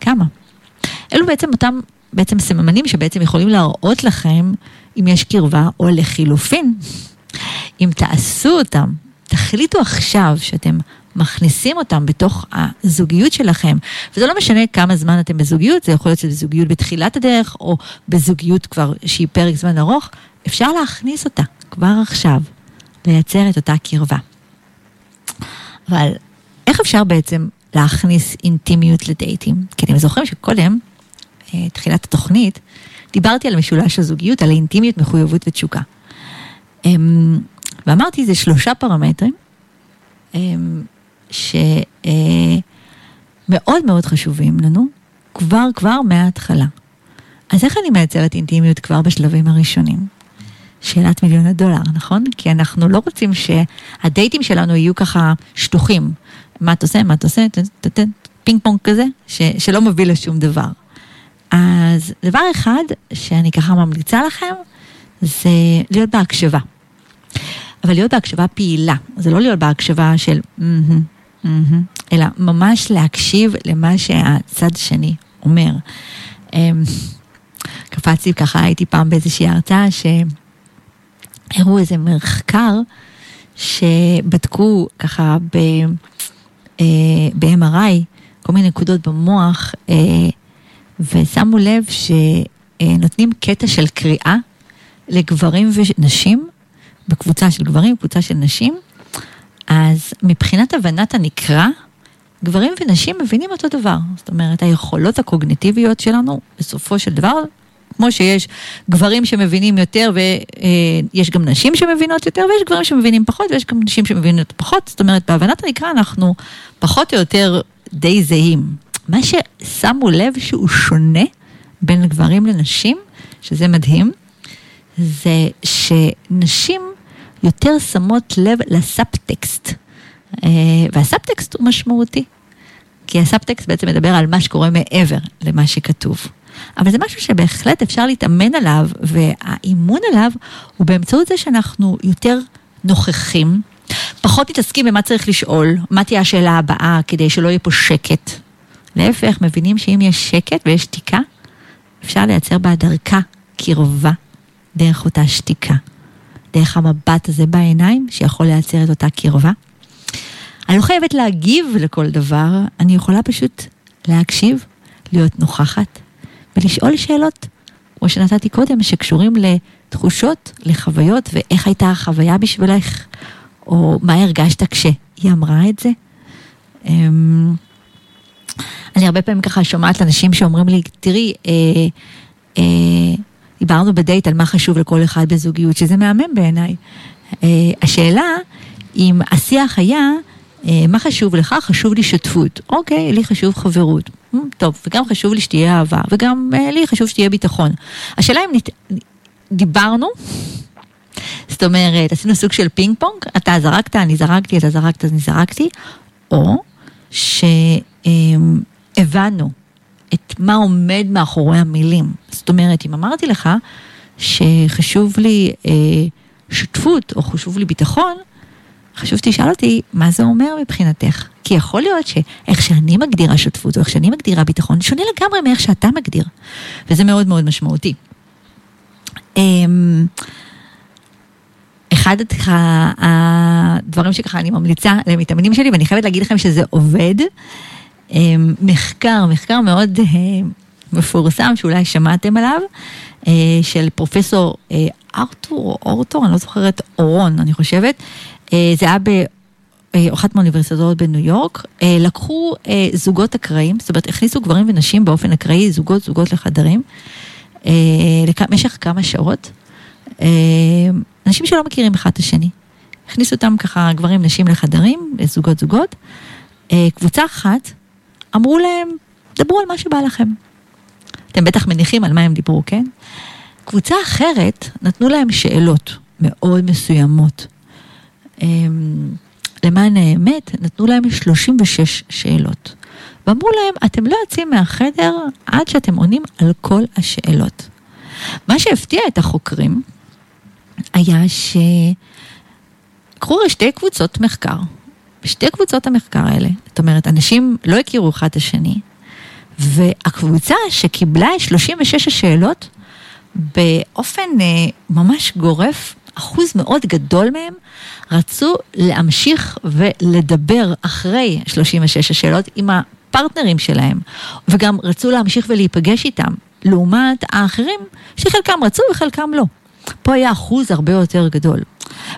כמה? אלו בעצם אותם בעצם סממנים שבעצם יכולים להראות לכם אם יש קרבה, או לחילופין, אם תעשו אותם, תחליטו עכשיו שאתם מכניסים אותם בתוך הזוגיות שלכם, וזה לא משנה כמה זמן אתם בזוגיות, זה יכול להיות שזה זוגיות בתחילת הדרך, או בזוגיות כבר שהיא פרק זמן ארוך, אפשר להכניס אותה כבר עכשיו, לייצר את אותה קרבה. אבל איך אפשר בעצם להכניס אינטימיות לדייטים? כי אתם זוכרים שקודם, אה, תחילת התוכנית, דיברתי על משולש הזוגיות, על האינטימיות, מחויבות ותשוקה. אמ, ואמרתי, זה שלושה פרמטרים שהם מאוד חשובים לנו, כבר כבר מההתחלה. אז איך אני מייצרת אינטימיות כבר בשלבים הראשונים? שאלת מיליון הדולר, נכון? כי אנחנו לא רוצים שהדייטים שלנו יהיו ככה שטוחים. מה אתה עושה, מה אתה עושה, פינג פונג כזה, ש, שלא מוביל לשום דבר. אז דבר אחד שאני ככה ממליצה לכם, זה להיות בהקשבה. אבל להיות בהקשבה פעילה, זה לא להיות בהקשבה של mm-hmm, mm-hmm, אלא ממש להקשיב למה שהצד השני אומר. אמ, קפצתי ככה, הייתי פעם באיזושהי הרצאה שהראו איזה מחקר שבדקו ככה ב-MRI כל מיני נקודות במוח אה, ושמו לב שנותנים קטע של קריאה לגברים ונשים, בקבוצה של גברים, קבוצה של נשים, אז מבחינת הבנת הנקרא, גברים ונשים מבינים אותו דבר. זאת אומרת, היכולות הקוגניטיביות שלנו, בסופו של דבר, כמו שיש גברים שמבינים יותר ויש גם נשים שמבינות יותר ויש גברים שמבינים פחות ויש גם נשים שמבינות פחות, זאת אומרת, בהבנת הנקרא אנחנו פחות או יותר די זהים. מה ששמו לב שהוא שונה בין גברים לנשים, שזה מדהים, זה שנשים יותר שמות לב לסאבטקסט. אה, והסאבטקסט הוא משמעותי, כי הסאבטקסט בעצם מדבר על מה שקורה מעבר למה שכתוב. אבל זה משהו שבהחלט אפשר להתאמן עליו, והאימון עליו הוא באמצעות זה שאנחנו יותר נוכחים, פחות מתעסקים במה צריך לשאול, מה תהיה השאלה הבאה כדי שלא יהיה פה שקט. להפך, מבינים שאם יש שקט ויש שתיקה, אפשר לייצר בה דרכה קרבה דרך אותה שתיקה. דרך המבט הזה בעיניים שיכול לייצר את אותה קרבה. אני לא חייבת להגיב לכל דבר, אני יכולה פשוט להקשיב, להיות נוכחת ולשאול שאלות, כמו שנתתי קודם, שקשורים לתחושות, לחוויות ואיך הייתה החוויה בשבילך, או מה הרגשת כשהיא אמרה את זה. אמ, אני הרבה פעמים ככה שומעת אנשים שאומרים לי, תראי, אה, אה, דיברנו בדייט על מה חשוב לכל אחד בזוגיות, שזה מהמם בעיניי. אה, השאלה, אם השיח היה, אה, מה חשוב לך? חשוב לי שותפות. אוקיי, לי חשוב חברות. אה, טוב, וגם חשוב לי שתהיה אהבה, וגם לי חשוב שתהיה ביטחון. השאלה אם נת... דיברנו, זאת אומרת, עשינו סוג של פינג פונג, אתה זרקת, אני זרקתי, אתה זרקת, אני זרקתי, או שהבנו את מה עומד מאחורי המילים. זאת אומרת, אם אמרתי לך שחשוב לי אה, שותפות או חשוב לי ביטחון, חשוב שתשאל אותי מה זה אומר מבחינתך. כי יכול להיות שאיך שאני מגדירה שותפות או איך שאני מגדירה ביטחון שונה לגמרי מאיך שאתה מגדיר. וזה מאוד מאוד משמעותי. אמ, אחד הדברים שככה אני ממליצה למתאמנים שלי, ואני חייבת להגיד לכם שזה עובד, מחקר, מחקר מאוד אה, מפורסם שאולי שמעתם עליו, אה, של פרופסור אה, ארתור או אורטור, אני לא זוכרת, אורון, אני חושבת. זה היה באחת מהאוניברסיטאות בניו יורק. לקחו זוגות אקראיים, זאת אומרת, הכניסו גברים ונשים באופן אקראי, זוגות, זוגות לחדרים, למשך כמה שעות. אנשים שלא מכירים אחד את השני. הכניסו אותם ככה גברים, נשים לחדרים, זוגות זוגות. קבוצה אחת אמרו להם, דברו על מה שבא לכם. אתם בטח מניחים על מה הם דיברו, כן? קבוצה אחרת, נתנו להם שאלות מאוד מסוימות. אמ, למען האמת, נתנו להם 36 שאלות. ואמרו להם, אתם לא יוצאים מהחדר עד שאתם עונים על כל השאלות. מה שהפתיע את החוקרים היה שקרו שתי קבוצות מחקר. בשתי קבוצות המחקר האלה, זאת אומרת, אנשים לא הכירו אחד את השני, והקבוצה שקיבלה את 36 השאלות, באופן אה, ממש גורף, אחוז מאוד גדול מהם רצו להמשיך ולדבר אחרי 36 השאלות עם הפרטנרים שלהם, וגם רצו להמשיך ולהיפגש איתם, לעומת האחרים שחלקם רצו וחלקם לא. פה היה אחוז הרבה יותר גדול.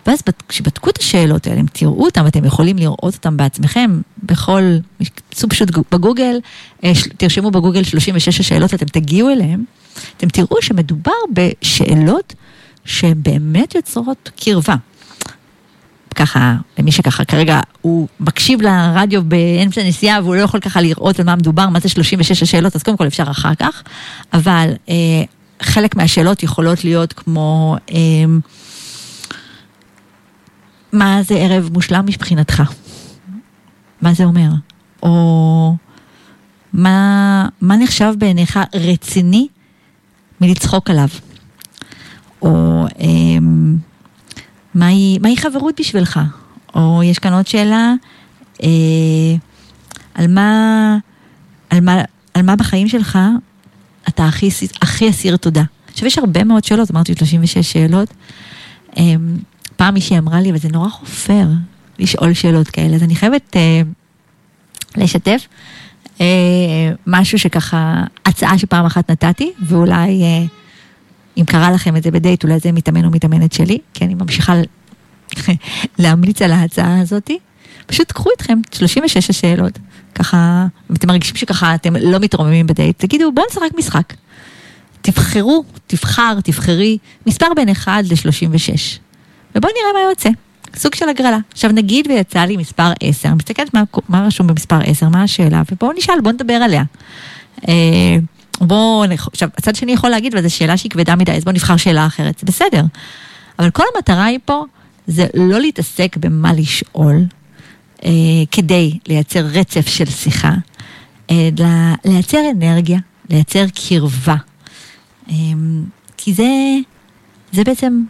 ואז כשבדקו את השאלות האלה, אם תראו אותם, אתם יכולים לראות אותם בעצמכם, בכל, תעשו פשוט בגוגל, אה, תרשמו בגוגל 36 השאלות, אתם תגיעו אליהם, אתם תראו שמדובר בשאלות שהן באמת יוצרות קרבה. ככה, למי שככה כרגע הוא מקשיב לרדיו באמצע נסיעה והוא לא יכול ככה לראות על מה מדובר, מה זה 36 השאלות, אז קודם כל אפשר אחר כך, אבל אה, חלק מהשאלות יכולות להיות כמו, אה, מה זה ערב מושלם מבחינתך? מה זה אומר? או מה, מה נחשב בעיניך רציני מלצחוק עליו? או אה, מהי, מהי חברות בשבילך? או יש כאן עוד שאלה, אה, על, מה, על, מה, על מה בחיים שלך אתה הכי, הכי אסיר תודה? עכשיו יש הרבה מאוד שאלות, אמרתי 36 שאלות. אה, פעם מישהי אמרה לי, אבל זה נורא חופר לשאול שאלות כאלה, אז אני חייבת אה, לשתף אה, משהו שככה, הצעה שפעם אחת נתתי, ואולי... אה, אם קרה לכם את זה בדייט, אולי זה מתאמן או מתאמנת שלי, כי אני ממשיכה להמליץ על ההצעה הזאתי. פשוט קחו איתכם 36 השאלות, ככה, אם אתם מרגישים שככה אתם לא מתרוממים בדייט, תגידו בואו נשחק משחק. תבחרו, תבחר, תבחרי, מספר בין 1 ל-36. ובואו נראה מה יוצא. סוג של הגרלה. עכשיו נגיד ויצא לי מספר 10, מסתכלת מה, מה רשום במספר 10, מה השאלה, ובואו נשאל, בואו נדבר עליה. אה, בואו, עכשיו, הצד שני יכול להגיד, וזו שאלה שהיא כבדה מדי, אז בואו נבחר שאלה אחרת, זה בסדר. אבל כל המטרה היא פה, זה לא להתעסק במה לשאול, אה, כדי לייצר רצף של שיחה, אלא לייצר אנרגיה, לייצר קרבה. אה, כי זה, זה בעצם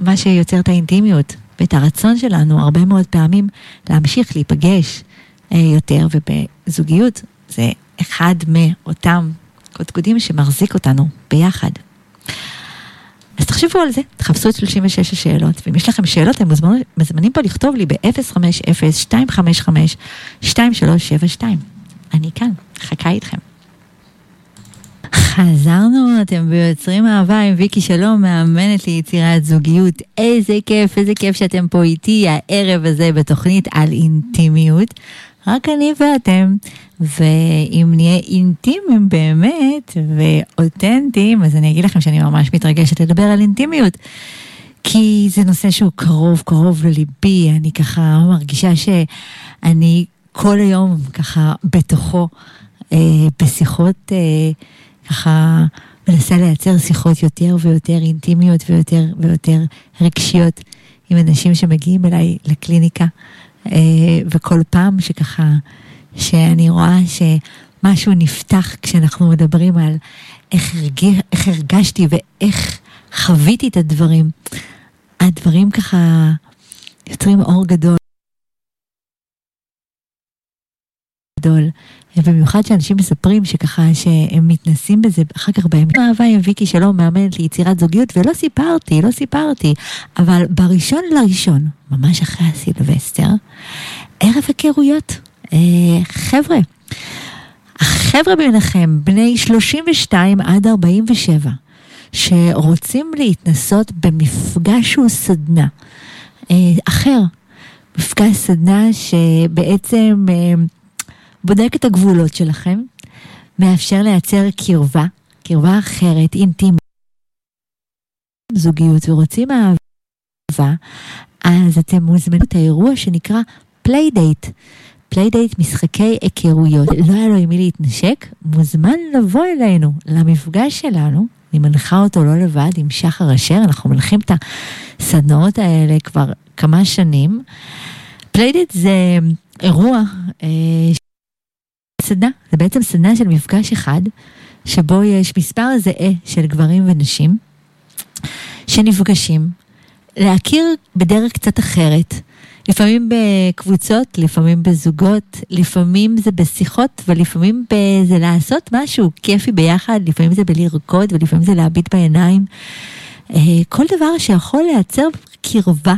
מה שיוצר את האינטימיות ואת הרצון שלנו הרבה מאוד פעמים להמשיך להיפגש אה, יותר, ובזוגיות זה אחד מאותם קודקודים שמחזיק אותנו ביחד. אז תחשבו על זה, תחפשו את 36 השאלות, ואם יש לכם שאלות, אתם מזמנים פה לכתוב לי ב-050-255-2372. אני כאן, חכה איתכם. חזרנו, אתם ביוצרים אהבה עם ויקי שלום, מאמנת ליצירת זוגיות. איזה כיף, איזה כיף שאתם פה איתי הערב הזה בתוכנית על אינטימיות. רק אני ואתם, ואם נהיה אינטימיים באמת ואותנטיים, אז אני אגיד לכם שאני ממש מתרגשת לדבר על אינטימיות. כי זה נושא שהוא קרוב, קרוב לליבי, אני ככה מרגישה שאני כל היום ככה בתוכו, אה, בשיחות אה, ככה מנסה לייצר שיחות יותר ויותר אינטימיות ויותר ויותר רגשיות עם אנשים שמגיעים אליי לקליניקה. אה, וכל פעם שככה, שאני רואה שמשהו נפתח כשאנחנו מדברים על איך, הרג... איך הרגשתי ואיך חוויתי את הדברים, הדברים ככה יוצרים אור גדול. גדול. ובמיוחד שאנשים מספרים שככה שהם מתנסים בזה אחר כך בימים אהבה עם ויקי שלום מאמנת ליצירת זוגיות ולא סיפרתי, לא סיפרתי אבל בראשון לראשון, ממש אחרי הסילבסטר, ערב היכרויות. אה, חבר'ה, החבר'ה ביניכם, בני 32 עד 47, שרוצים להתנסות במפגש שהוא סדנה אה, אחר, מפגש סדנה שבעצם אה, בודק את הגבולות שלכם, מאפשר לייצר קרבה, קרבה אחרת, אינטימית, זוגיות ורוצים אהבה, אז אתם מוזמנים את האירוע שנקרא playdate. playdate משחקי היכרויות. לא היה לו עם מי להתנשק, מוזמן לבוא אלינו, למפגש שלנו. אני מנחה אותו לא לבד עם שחר אשר, אנחנו מנחים את הסדנאות האלה כבר כמה שנים. playdate זה אירוע אה, סדנה, זה בעצם סדנה של מפגש אחד, שבו יש מספר זהה של גברים ונשים, שנפגשים, להכיר בדרך קצת אחרת, לפעמים בקבוצות, לפעמים בזוגות, לפעמים זה בשיחות ולפעמים זה לעשות משהו כיפי ביחד, לפעמים זה בלרקוד ולפעמים זה להביט בעיניים. אה, כל דבר שיכול לייצר קרבה,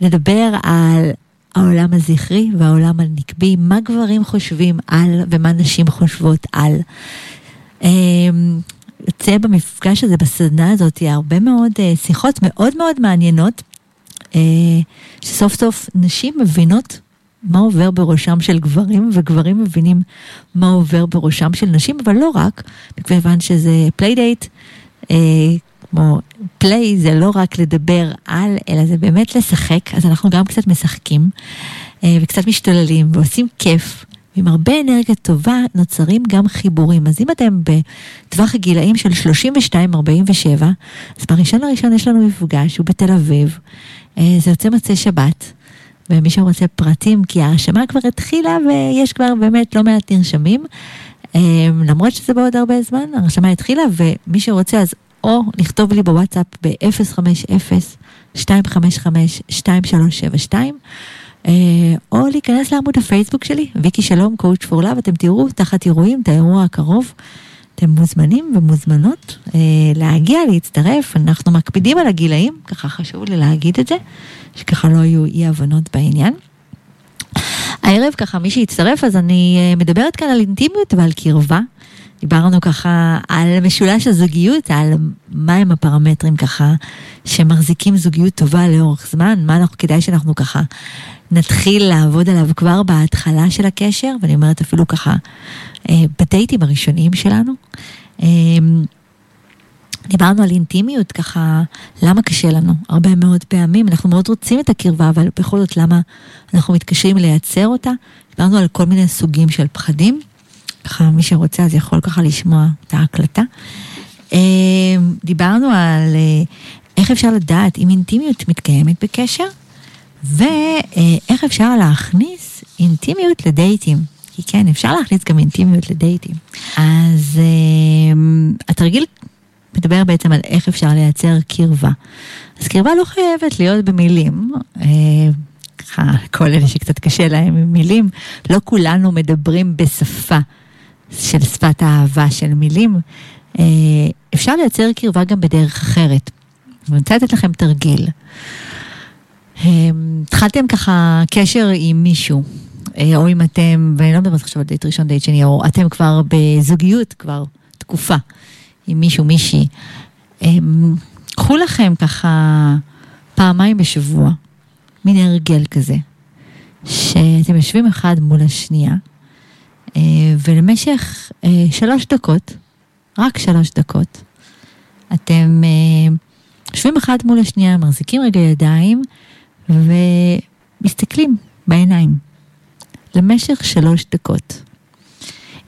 לדבר על העולם הזכרי והעולם הנקבי, מה גברים חושבים על ומה נשים חושבות על. אמ, יוצא במפגש הזה, בסדנה הזאת, הרבה מאוד אה, שיחות מאוד מאוד מעניינות, אה, שסוף סוף נשים מבינות מה עובר בראשם של גברים, וגברים מבינים מה עובר בראשם של נשים, אבל לא רק, מכיוון שזה playdate, אה, כמו play זה לא רק לדבר על, אלא זה באמת לשחק, אז אנחנו גם קצת משחקים אה, וקצת משתוללים ועושים כיף. ועם הרבה אנרגיה טובה נוצרים גם חיבורים. אז אם אתם בטווח הגילאים של 32-47, אז בראשון לראשון יש לנו מפגש, הוא בתל אביב, אה, זה יוצא מוצאי שבת. ומי שרוצה פרטים, כי ההרשמה כבר התחילה ויש כבר באמת לא מעט נרשמים. אה, למרות שזה בעוד הרבה זמן, ההרשמה התחילה, ומי שרוצה אז או לכתוב לי בוואטסאפ ב-050-255-2372, אה, או להיכנס לעמוד הפייסבוק שלי, ויקי שלום, קואוצ' פור לאב, אתם תראו תחת אירועים את האירוע הקרוב. אתם מוזמנים ומוזמנות אה, להגיע, להצטרף, אנחנו מקפידים על הגילאים, ככה חשוב לי להגיד את זה, שככה לא יהיו אי הבנות בעניין. הערב ככה מי שיצטרף אז אני אה, מדברת כאן על אינטימיות ועל קרבה. דיברנו ככה על משולש הזוגיות, על מהם הפרמטרים ככה שמחזיקים זוגיות טובה לאורך זמן, מה אנחנו, כדאי שאנחנו ככה נתחיל לעבוד עליו כבר בהתחלה של הקשר, ואני אומרת אפילו ככה אה, בדייטים הראשונים שלנו. אה, דיברנו על אינטימיות, ככה, למה קשה לנו? הרבה מאוד פעמים, אנחנו מאוד רוצים את הקרבה, אבל בכל זאת, למה אנחנו מתקשרים לייצר אותה? דיברנו על כל מיני סוגים של פחדים. ככה, מי שרוצה אז יכול ככה לשמוע את ההקלטה. אה, דיברנו על אה, איך אפשר לדעת אם אינטימיות מתקיימת בקשר, ואיך אפשר להכניס אינטימיות לדייטים. כי כן, אפשר להכניס גם אינטימיות לדייטים. אז אה, התרגיל מדבר בעצם על איך אפשר לייצר קרבה. אז קרבה לא חייבת להיות במילים. כל אלה שקצת קשה להם עם מילים, לא כולנו מדברים בשפה של שפת האהבה של מילים, אה, אפשר לייצר קרבה גם בדרך אחרת. אני רוצה לתת לכם תרגיל. אה, התחלתם ככה קשר עם מישהו, אה, או אם אתם, ואני לא מדברת עכשיו על דייט ראשון, דייט שני, או אתם כבר בזוגיות כבר תקופה עם מישהו, מישהי. קחו לכם ככה פעמיים בשבוע, מין הרגל כזה, שאתם יושבים אחד מול השנייה. אה, ולמשך אה, שלוש דקות, רק שלוש דקות, אתם אה, יושבים אחד מול השנייה, מחזיקים רגע ידיים ומסתכלים בעיניים למשך שלוש דקות.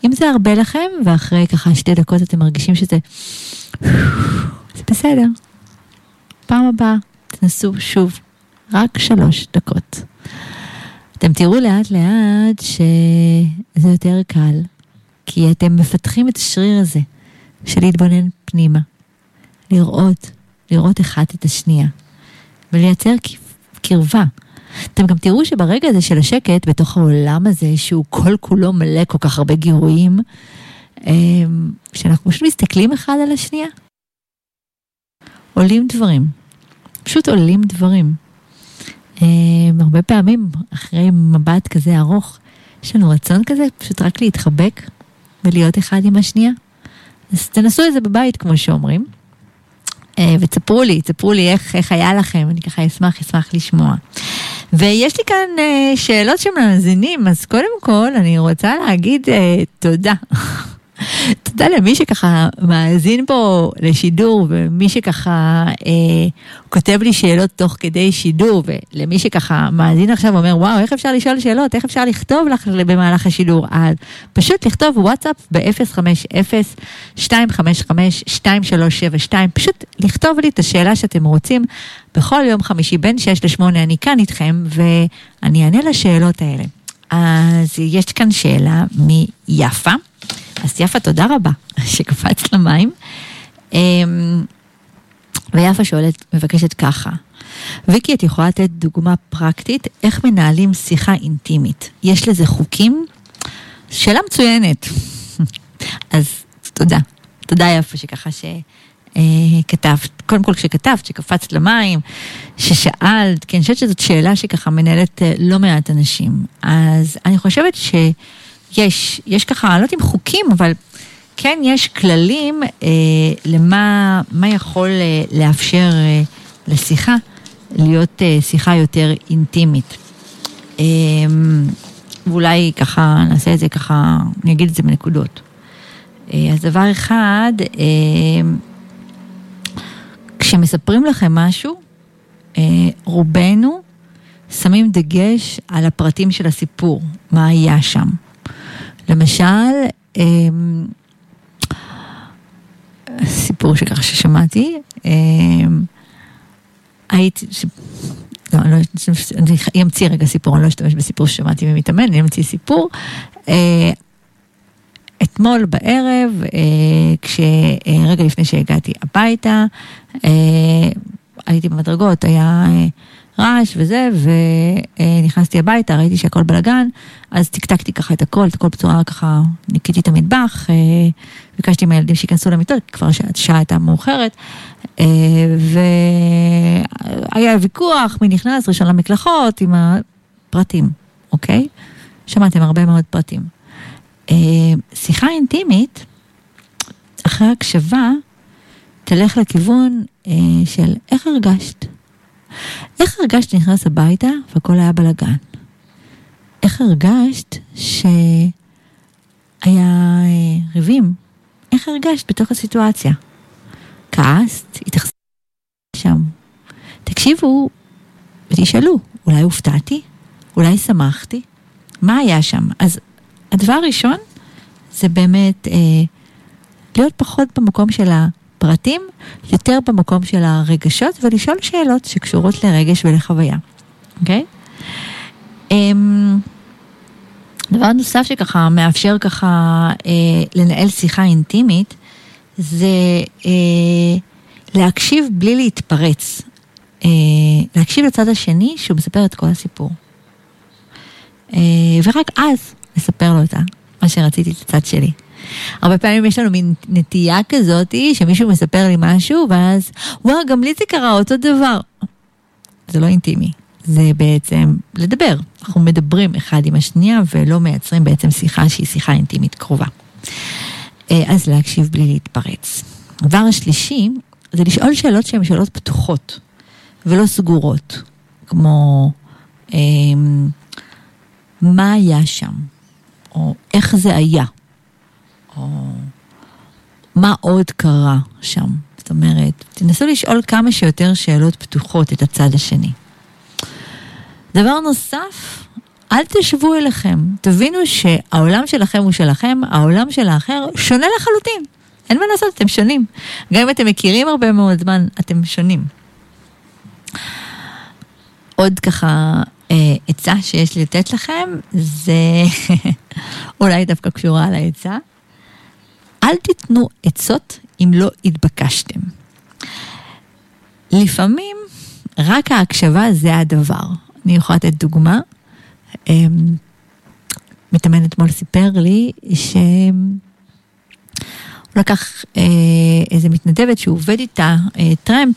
אם זה הרבה לכם, ואחרי ככה שתי דקות אתם מרגישים שזה... זה בסדר. פעם הבאה תנסו שוב, רק שלוש דקות. אתם תראו לאט לאט שזה יותר קל, כי אתם מפתחים את השריר הזה של להתבונן פנימה, לראות, לראות אחת את השנייה, ולייצר קרבה. אתם גם תראו שברגע הזה של השקט, בתוך העולם הזה, שהוא כל כולו מלא כל כך הרבה גירויים, אמ, שאנחנו פשוט מסתכלים אחד על השנייה, עולים דברים. פשוט עולים דברים. אה, הרבה פעמים, אחרי מבט כזה ארוך, יש לנו רצון כזה פשוט רק להתחבק ולהיות אחד עם השנייה. אז תנסו את זה בבית, כמו שאומרים. אה, ותספרו לי, תספרו לי איך, איך היה לכם, אני ככה אשמח, אשמח לשמוע. ויש לי כאן אה, שאלות של מאזינים, אז קודם כל אני רוצה להגיד אה, תודה. תודה למי שככה מאזין פה לשידור, ומי שככה אה, כותב לי שאלות תוך כדי שידור, ולמי שככה מאזין עכשיו ואומר, וואו, איך אפשר לשאול שאלות? איך אפשר לכתוב לך במהלך השידור? אז פשוט לכתוב וואטסאפ ב-050-255-2372, פשוט לכתוב לי את השאלה שאתם רוצים. בכל יום חמישי בין 6 ל-8 אני כאן איתכם, ואני אענה לשאלות האלה. אז יש כאן שאלה מיפה. אז יפה, תודה רבה שקפצת למים. אמ, ויפה שואלת, מבקשת ככה, ויקי, את יכולה לתת דוגמה פרקטית איך מנהלים שיחה אינטימית? יש לזה חוקים? שאלה מצוינת. אז תודה. תודה יפה שככה שכתבת. אה, קודם כל כשכתבת, שקפצת למים, ששאלת, כי אני חושבת שזאת שאלה שככה מנהלת אה, לא מעט אנשים. אז אני חושבת ש... יש, יש ככה, אני לא יודעת אם חוקים, אבל כן יש כללים אה, למה מה יכול אה, לאפשר אה, לשיחה להיות אה, שיחה יותר אינטימית. אה, ואולי ככה נעשה את זה ככה, אני אגיד את זה בנקודות. אה, אז דבר אחד, אה, כשמספרים לכם משהו, אה, רובנו שמים דגש על הפרטים של הסיפור, מה היה שם. למשל, אה, סיפור שככה ששמעתי, אה, הייתי. לא, אני, לא, אני אמציא רגע סיפור, אני לא אשתמש בסיפור ששמעתי ממתאמן, אני אמציא סיפור. אה, אתמול בערב, אה, כשרגע לפני שהגעתי הביתה, אה, הייתי במדרגות, היה אה, רעש וזה, ונכנסתי הביתה, ראיתי שהכל בלאגן, אז טקטקתי ככה את הכל, את הכל בצורה ככה, ניקיתי את המטבח, ביקשתי מהילדים שייכנסו למיטות, כבר השעה הייתה מאוחרת, והיה ויכוח מי נכנס ראשון למקלחות עם הפרטים, אוקיי? שמעתם הרבה מאוד פרטים. שיחה אינטימית, אחרי הקשבה, תלך לכיוון אה, של איך הרגשת. איך הרגשת נכנס הביתה והכל היה בלאגן? איך הרגשת שהיה אה, ריבים? איך הרגשת בתוך הסיטואציה? כעסת? התייחסת שם? תקשיבו ותשאלו, אולי הופתעתי? אולי שמחתי? מה היה שם? אז הדבר הראשון זה באמת אה, להיות פחות במקום של הפרטים, יותר במקום של הרגשות, ולשאול שאלות שקשורות לרגש ולחוויה, אוקיי? אה, דבר נוסף שככה מאפשר ככה אה, לנהל שיחה אינטימית, זה אה, להקשיב בלי להתפרץ. אה, להקשיב לצד השני שהוא מספר את כל הסיפור. אה, ורק אז לספר לו את מה שרציתי הצד שלי. הרבה פעמים יש לנו מין נטייה כזאת שמישהו מספר לי משהו ואז וואו גם לי זה קרה אותו דבר. זה לא אינטימי, זה בעצם לדבר. אנחנו מדברים אחד עם השנייה ולא מייצרים בעצם שיחה שהיא שיחה אינטימית קרובה. אה, אז להקשיב בלי להתפרץ. הדבר השלישי זה לשאול שאלות שהן שאלות פתוחות ולא סגורות, כמו אה, מה היה שם? או איך זה היה, או מה עוד קרה שם. זאת אומרת, תנסו לשאול כמה שיותר שאלות פתוחות את הצד השני. דבר נוסף, אל תשבו אליכם. תבינו שהעולם שלכם הוא שלכם, העולם של האחר שונה לחלוטין. אין מה לעשות, אתם שונים. גם אם אתם מכירים הרבה מאוד זמן, אתם שונים. עוד ככה אה, עצה שיש לי לתת לכם, זה אולי דווקא קשורה לעצה. אל תיתנו עצות אם לא התבקשתם. לפעמים רק ההקשבה זה הדבר. אני יכולה לתת דוגמה. אמ, מתאמן אתמול סיפר לי שהוא לקח אה, איזה מתנדבת שהוא עובד איתה, אה, טרמפ,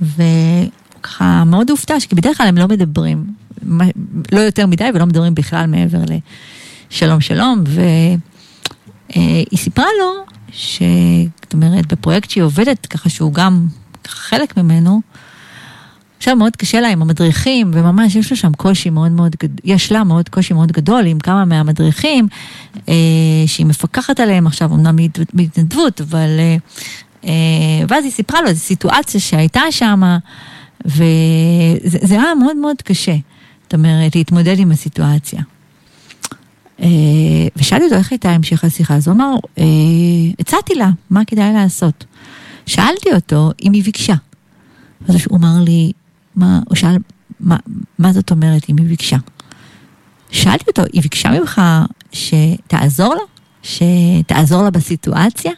וככה מאוד הופתע, כי בדרך כלל הם לא מדברים. לא יותר מדי ולא מדברים בכלל מעבר לשלום שלום, והיא סיפרה לו שזאת אומרת, בפרויקט שהיא עובדת, ככה שהוא גם חלק ממנו, עכשיו מאוד קשה לה עם המדריכים, וממש יש לה שם קושי מאוד מאוד גדול, יש לה מאוד קושי מאוד גדול עם כמה מהמדריכים, אה, שהיא מפקחת עליהם עכשיו, אמנם בהתנדבות, אבל... אה, אה, ואז היא סיפרה לו איזו סיטואציה שהייתה שם, וזה היה מאוד מאוד קשה. זאת אומרת, להתמודד עם הסיטואציה. אה, ושאלתי אותו איך הייתה המשך השיחה, אז הוא אמר, אה, הצעתי לה, מה כדאי לעשות. שאלתי אותו אם היא ביקשה. אז הוא אמר לי, מה, הוא שאל, מה, מה זאת אומרת אם היא ביקשה? שאלתי אותו, היא ביקשה ממך שתעזור לה? שתעזור לה בסיטואציה?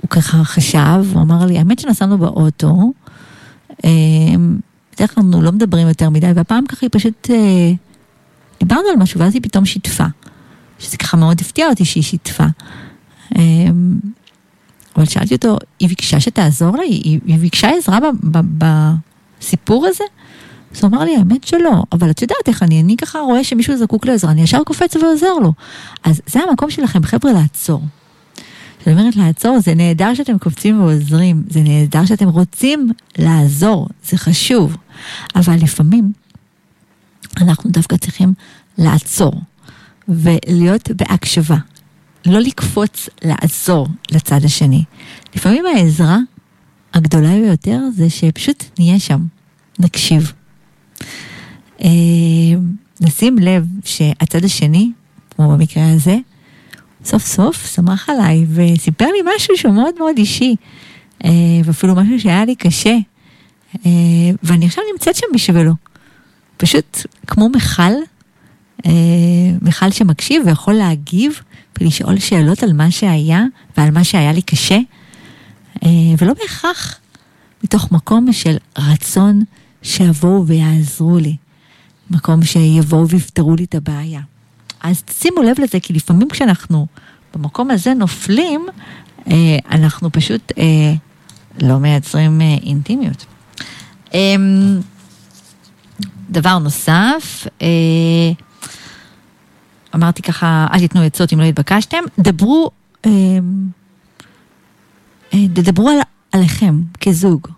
הוא ככה חשב, הוא אמר לי, האמת שנסענו באוטו, אה, בדרך כלל אנחנו לא מדברים יותר מדי, והפעם ככה היא פשוט, אה, דיברנו על משהו, ואז היא פתאום שיתפה. שזה ככה מאוד הפתיע אותי שהיא שיתפה. אה, אבל שאלתי אותו, היא ביקשה שתעזור לה? היא, היא ביקשה עזרה בסיפור הזה? אז הוא אמר לי, האמת שלא, אבל את יודעת איך אני, אני ככה רואה שמישהו זקוק לעזרה, אני ישר קופץ ועוזר לו. אז זה המקום שלכם, חבר'ה, לעצור. כשאני אומרת לעצור, זה נהדר שאתם קופצים ועוזרים, זה נהדר שאתם רוצים לעזור, זה חשוב. אבל לפעמים אנחנו דווקא צריכים לעצור ולהיות בהקשבה. לא לקפוץ לעזור לצד השני. לפעמים העזרה הגדולה ביותר זה שפשוט נהיה שם, נקשיב. נשים לב שהצד השני, כמו במקרה הזה, סוף סוף שמח עליי וסיפר לי משהו שהוא מאוד מאוד אישי, ואפילו משהו שהיה לי קשה, ואני עכשיו נמצאת שם בשבילו. פשוט כמו מכל, מכל שמקשיב ויכול להגיב ולשאול שאלות על מה שהיה ועל מה שהיה לי קשה, ולא בהכרח מתוך מקום של רצון שיבואו ויעזרו לי, מקום שיבואו ויפתרו לי את הבעיה. אז שימו לב לזה, כי לפעמים כשאנחנו במקום הזה נופלים, אנחנו פשוט לא מייצרים אינטימיות. דבר נוסף, אמרתי ככה, אל תיתנו עצות אם לא התבקשתם, דברו, תדברו על, עליכם כזוג.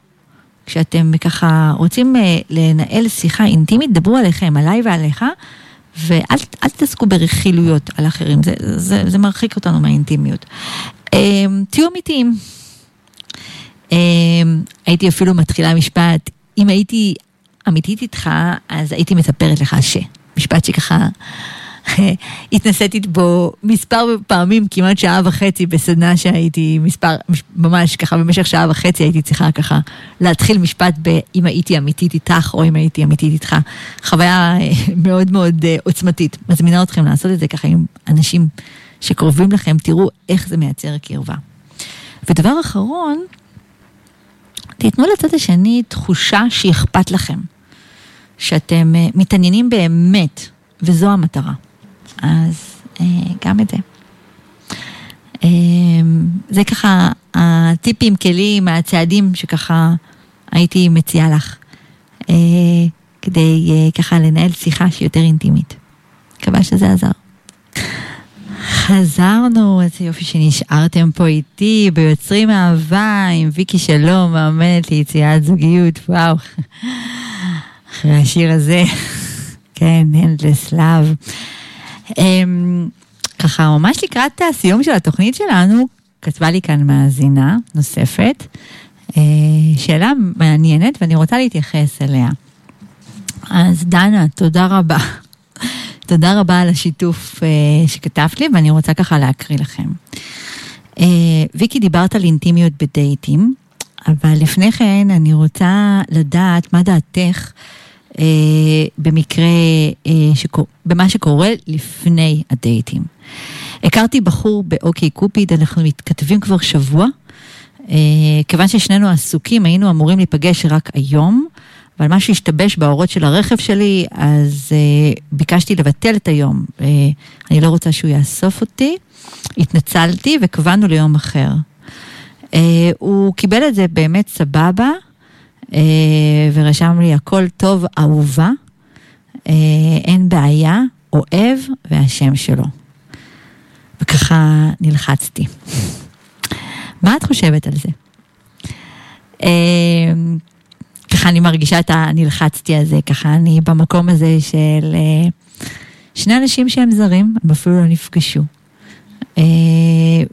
כשאתם ככה רוצים לנהל שיחה אינטימית, דברו עליכם, עליי ועליך, ואל תתעסקו ברכילויות על אחרים, זה, זה, זה מרחיק אותנו מהאינטימיות. תהיו אמיתיים. הייתי אפילו מתחילה משפט, אם הייתי אמיתית איתך, אז הייתי מספרת לך ש... משפט שככה התנסיתי בו מספר פעמים, כמעט שעה וחצי בסדנה שהייתי מספר, ממש ככה במשך שעה וחצי הייתי צריכה ככה להתחיל משפט ב"אם הייתי אמיתית איתך" או "אם הייתי אמיתית איתך". חוויה מאוד מאוד עוצמתית. מזמינה אתכם לעשות את זה ככה עם אנשים שקרובים לכם, תראו איך זה מייצר קרבה. ודבר אחרון, תיתנו לצד השני תחושה שאכפת לכם, שאתם מתעניינים באמת, וזו המטרה. אז גם את זה. זה ככה הטיפים, כלים, הצעדים שככה הייתי מציעה לך, כדי ככה לנהל שיחה שהיא יותר אינטימית. מקווה שזה עזר. חזרנו, איזה יופי שנשארתם פה איתי ביוצרים אהבה עם ויקי שלום, מאמנת ליציאת זוגיות, וואו. אחרי השיר הזה, כן, Endless Love. ככה, ממש לקראת הסיום של התוכנית שלנו, כתבה לי כאן מאזינה נוספת, שאלה מעניינת ואני רוצה להתייחס אליה. אז דנה, תודה רבה. תודה רבה על השיתוף uh, שכתבת לי, ואני רוצה ככה להקריא לכם. Uh, ויקי, דיברת על אינטימיות בדייטים, אבל לפני כן אני רוצה לדעת מה דעתך uh, במקרה, uh, שקור... במה שקורה לפני הדייטים. הכרתי בחור באוקיי קופיד, אנחנו מתכתבים כבר שבוע. Uh, כיוון ששנינו עסוקים, היינו אמורים להיפגש רק היום. אבל משהו השתבש באורות של הרכב שלי, אז uh, ביקשתי לבטל את היום. Uh, אני לא רוצה שהוא יאסוף אותי. התנצלתי וקבענו ליום אחר. Uh, הוא קיבל את זה באמת סבבה, uh, ורשם לי הכל טוב, אהובה, uh, אין בעיה, אוהב, והשם שלו. וככה נלחצתי. מה את חושבת על זה? ככה אני מרגישה את הנלחצתי הזה, ככה אני במקום הזה של שני אנשים שהם זרים, הם אפילו לא נפגשו.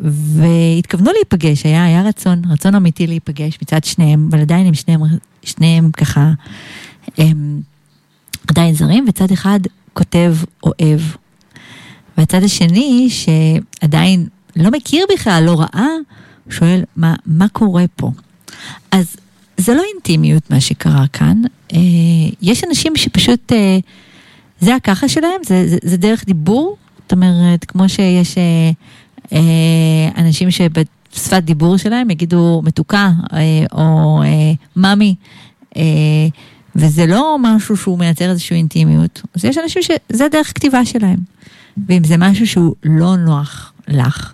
והתכוונו להיפגש, היה, היה רצון, רצון אמיתי להיפגש מצד שניהם, אבל עדיין הם שניהם, שניהם ככה הם עדיין זרים, וצד אחד כותב אוהב. והצד השני, שעדיין לא מכיר בכלל, לא ראה, שואל, מה, מה קורה פה? אז זה לא אינטימיות מה שקרה כאן, אה, יש אנשים שפשוט, אה, זה הככה שלהם, זה, זה, זה דרך דיבור, זאת אומרת, כמו שיש אה, אנשים שבשפת דיבור שלהם יגידו מתוקה או אה, וזה לא משהו שהוא מייצר איזושהי אינטימיות, אז יש אנשים שזה דרך כתיבה שלהם, ואם זה משהו שהוא לא נוח לך,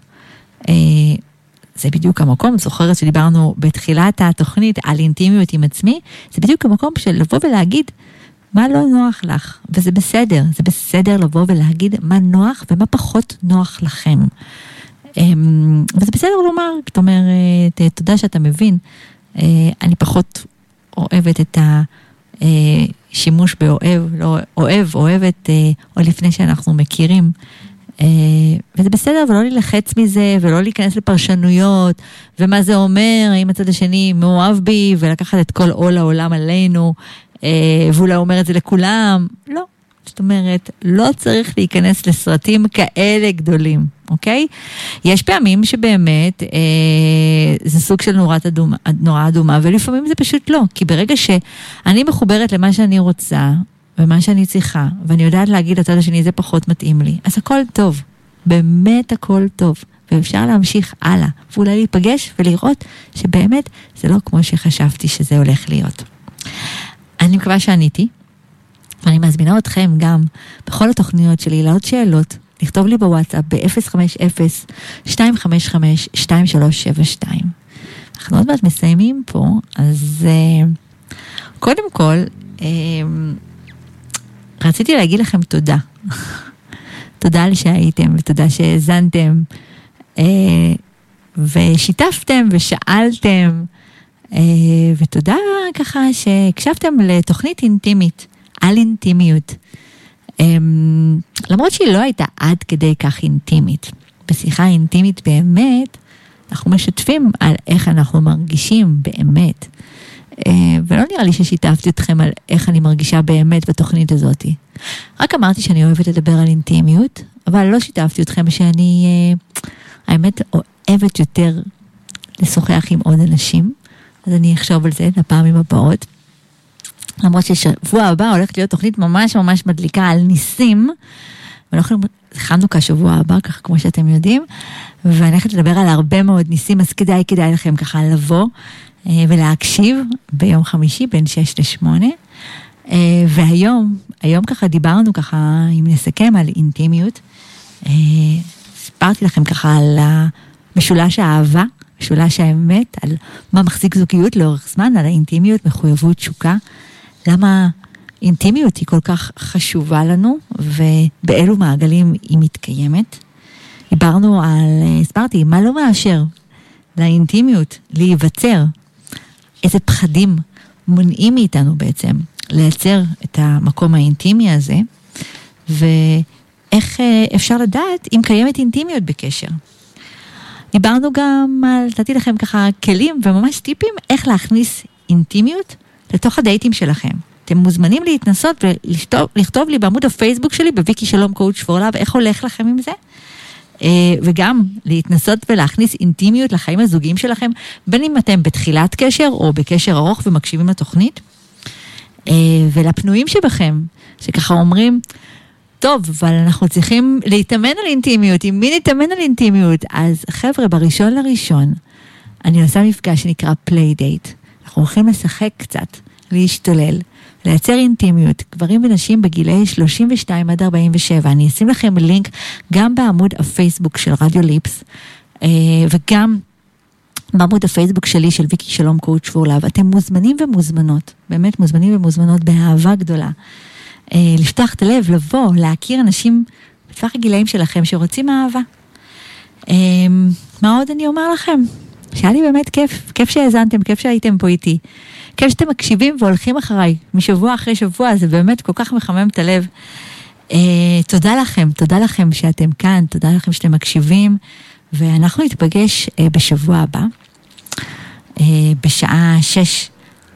זה בדיוק המקום, זוכרת שדיברנו בתחילת התוכנית על אינטימיות עם עצמי, זה בדיוק המקום של לבוא ולהגיד מה לא נוח לך, וזה בסדר, זה בסדר לבוא ולהגיד מה נוח ומה פחות נוח לכם. וזה בסדר לומר, זאת אומרת, תודה שאתה מבין, אני פחות אוהבת את השימוש באוהב, לא אוהב, אוהבת, או לפני שאנחנו מכירים. וזה בסדר, ולא להילחץ מזה, ולא להיכנס לפרשנויות, ומה זה אומר, האם הצד השני מאוהב בי, ולקחת את כל עול העולם עלינו, אה, ואולי אומר את זה לכולם. לא. זאת אומרת, לא צריך להיכנס לסרטים כאלה גדולים, אוקיי? יש פעמים שבאמת אה, זה סוג של נורת אדומה, נורה אדומה, ולפעמים זה פשוט לא. כי ברגע שאני מחוברת למה שאני רוצה, ומה שאני צריכה, ואני יודעת להגיד לצד השני, זה פחות מתאים לי, אז הכל טוב. באמת הכל טוב. ואפשר להמשיך הלאה, ואולי להיפגש ולראות שבאמת זה לא כמו שחשבתי שזה הולך להיות. אני מקווה שעניתי, ואני מזמינה אתכם גם בכל התוכניות שלי לעוד שאלות, לכתוב לי בוואטסאפ ב-050-255-2372. אנחנו עוד מעט מסיימים פה, אז uh, קודם כל, uh, רציתי להגיד לכם תודה. תודה על שהייתם ותודה שהאזנתם uh, ושיתפתם ושאלתם. Uh, ותודה ככה שהקשבתם לתוכנית אינטימית על אינטימיות. Um, למרות שהיא לא הייתה עד כדי כך אינטימית. בשיחה אינטימית באמת, אנחנו משתפים על איך אנחנו מרגישים באמת. Uh, ולא נראה לי ששיתפתי אתכם על איך אני מרגישה באמת בתוכנית הזאת. רק אמרתי שאני אוהבת לדבר על אינטימיות, אבל לא שיתפתי אתכם שאני, uh, האמת, אוהבת יותר לשוחח עם עוד אנשים. אז אני אחשוב על זה לפעמים הבאות. למרות ששבוע הבא הולכת להיות תוכנית ממש ממש מדליקה על ניסים. ואנחנו חנוכה שבוע הבא, ככה כמו שאתם יודעים, ואני הולכת לדבר על הרבה מאוד ניסים, אז כדאי, כדאי לכם ככה לבוא אה, ולהקשיב ביום חמישי בין 6 ל-8. אה, והיום, היום ככה דיברנו ככה, אם נסכם על אינטימיות, אה, סיפרתי לכם ככה על משולש האהבה, משולש האמת, על מה מחזיק זוגיות לאורך זמן, על האינטימיות, מחויבות, תשוקה. למה אינטימיות היא כל כך חשובה לנו, ובאילו מעגלים היא מתקיימת. דיברנו על, הסברתי, מה לא מאשר לאינטימיות להיווצר, איזה פחדים מונעים מאיתנו בעצם לייצר את המקום האינטימי הזה, ואיך אה, אפשר לדעת אם קיימת אינטימיות בקשר. דיברנו גם על, נתתי לכם ככה כלים וממש טיפים איך להכניס אינטימיות לתוך הדייטים שלכם. אתם מוזמנים להתנסות ולכתוב לי בעמוד הפייסבוק שלי, בוויקי שלום קואוצ' פור לאב, איך הולך לכם עם זה? Uh, וגם להתנסות ולהכניס אינטימיות לחיים הזוגיים שלכם, בין אם אתם בתחילת קשר או בקשר ארוך ומקשיבים לתוכנית. Uh, ולפנויים שבכם, שככה אומרים, טוב, אבל אנחנו צריכים להתאמן על אינטימיות, עם מי נתאמן על אינטימיות? אז חבר'ה, בראשון לראשון, אני עושה מפגש שנקרא play date. אנחנו הולכים לשחק קצת, להשתולל, לייצר אינטימיות, גברים ונשים בגילאי 32 עד 47. אני אשים לכם לינק גם בעמוד הפייסבוק של רדיו ליפס, אה, וגם בעמוד הפייסבוק שלי, של ויקי שלום קואוצ' פורלאב. אתם מוזמנים ומוזמנות, באמת מוזמנים ומוזמנות באהבה גדולה. אה, לפתוח את הלב, לבוא, להכיר אנשים בטווח הגילאים שלכם שרוצים אהבה. אה, מה עוד אני אומר לכם? שהיה לי באמת כיף, כיף שהאזנתם, כיף שהייתם פה איתי. כיף שאתם מקשיבים והולכים אחריי משבוע אחרי שבוע, זה באמת כל כך מחמם את הלב. Uh, תודה לכם, תודה לכם שאתם כאן, תודה לכם שאתם מקשיבים, ואנחנו נתפגש uh, בשבוע הבא, uh, בשעה 6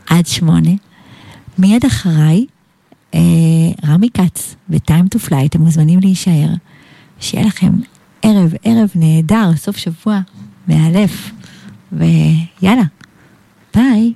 עד 8. מיד אחריי, uh, רמי כץ ו-Time to Fly, אתם מוזמנים להישאר. שיהיה לכם ערב, ערב נהדר, סוף שבוע מאלף. ve y. Bye.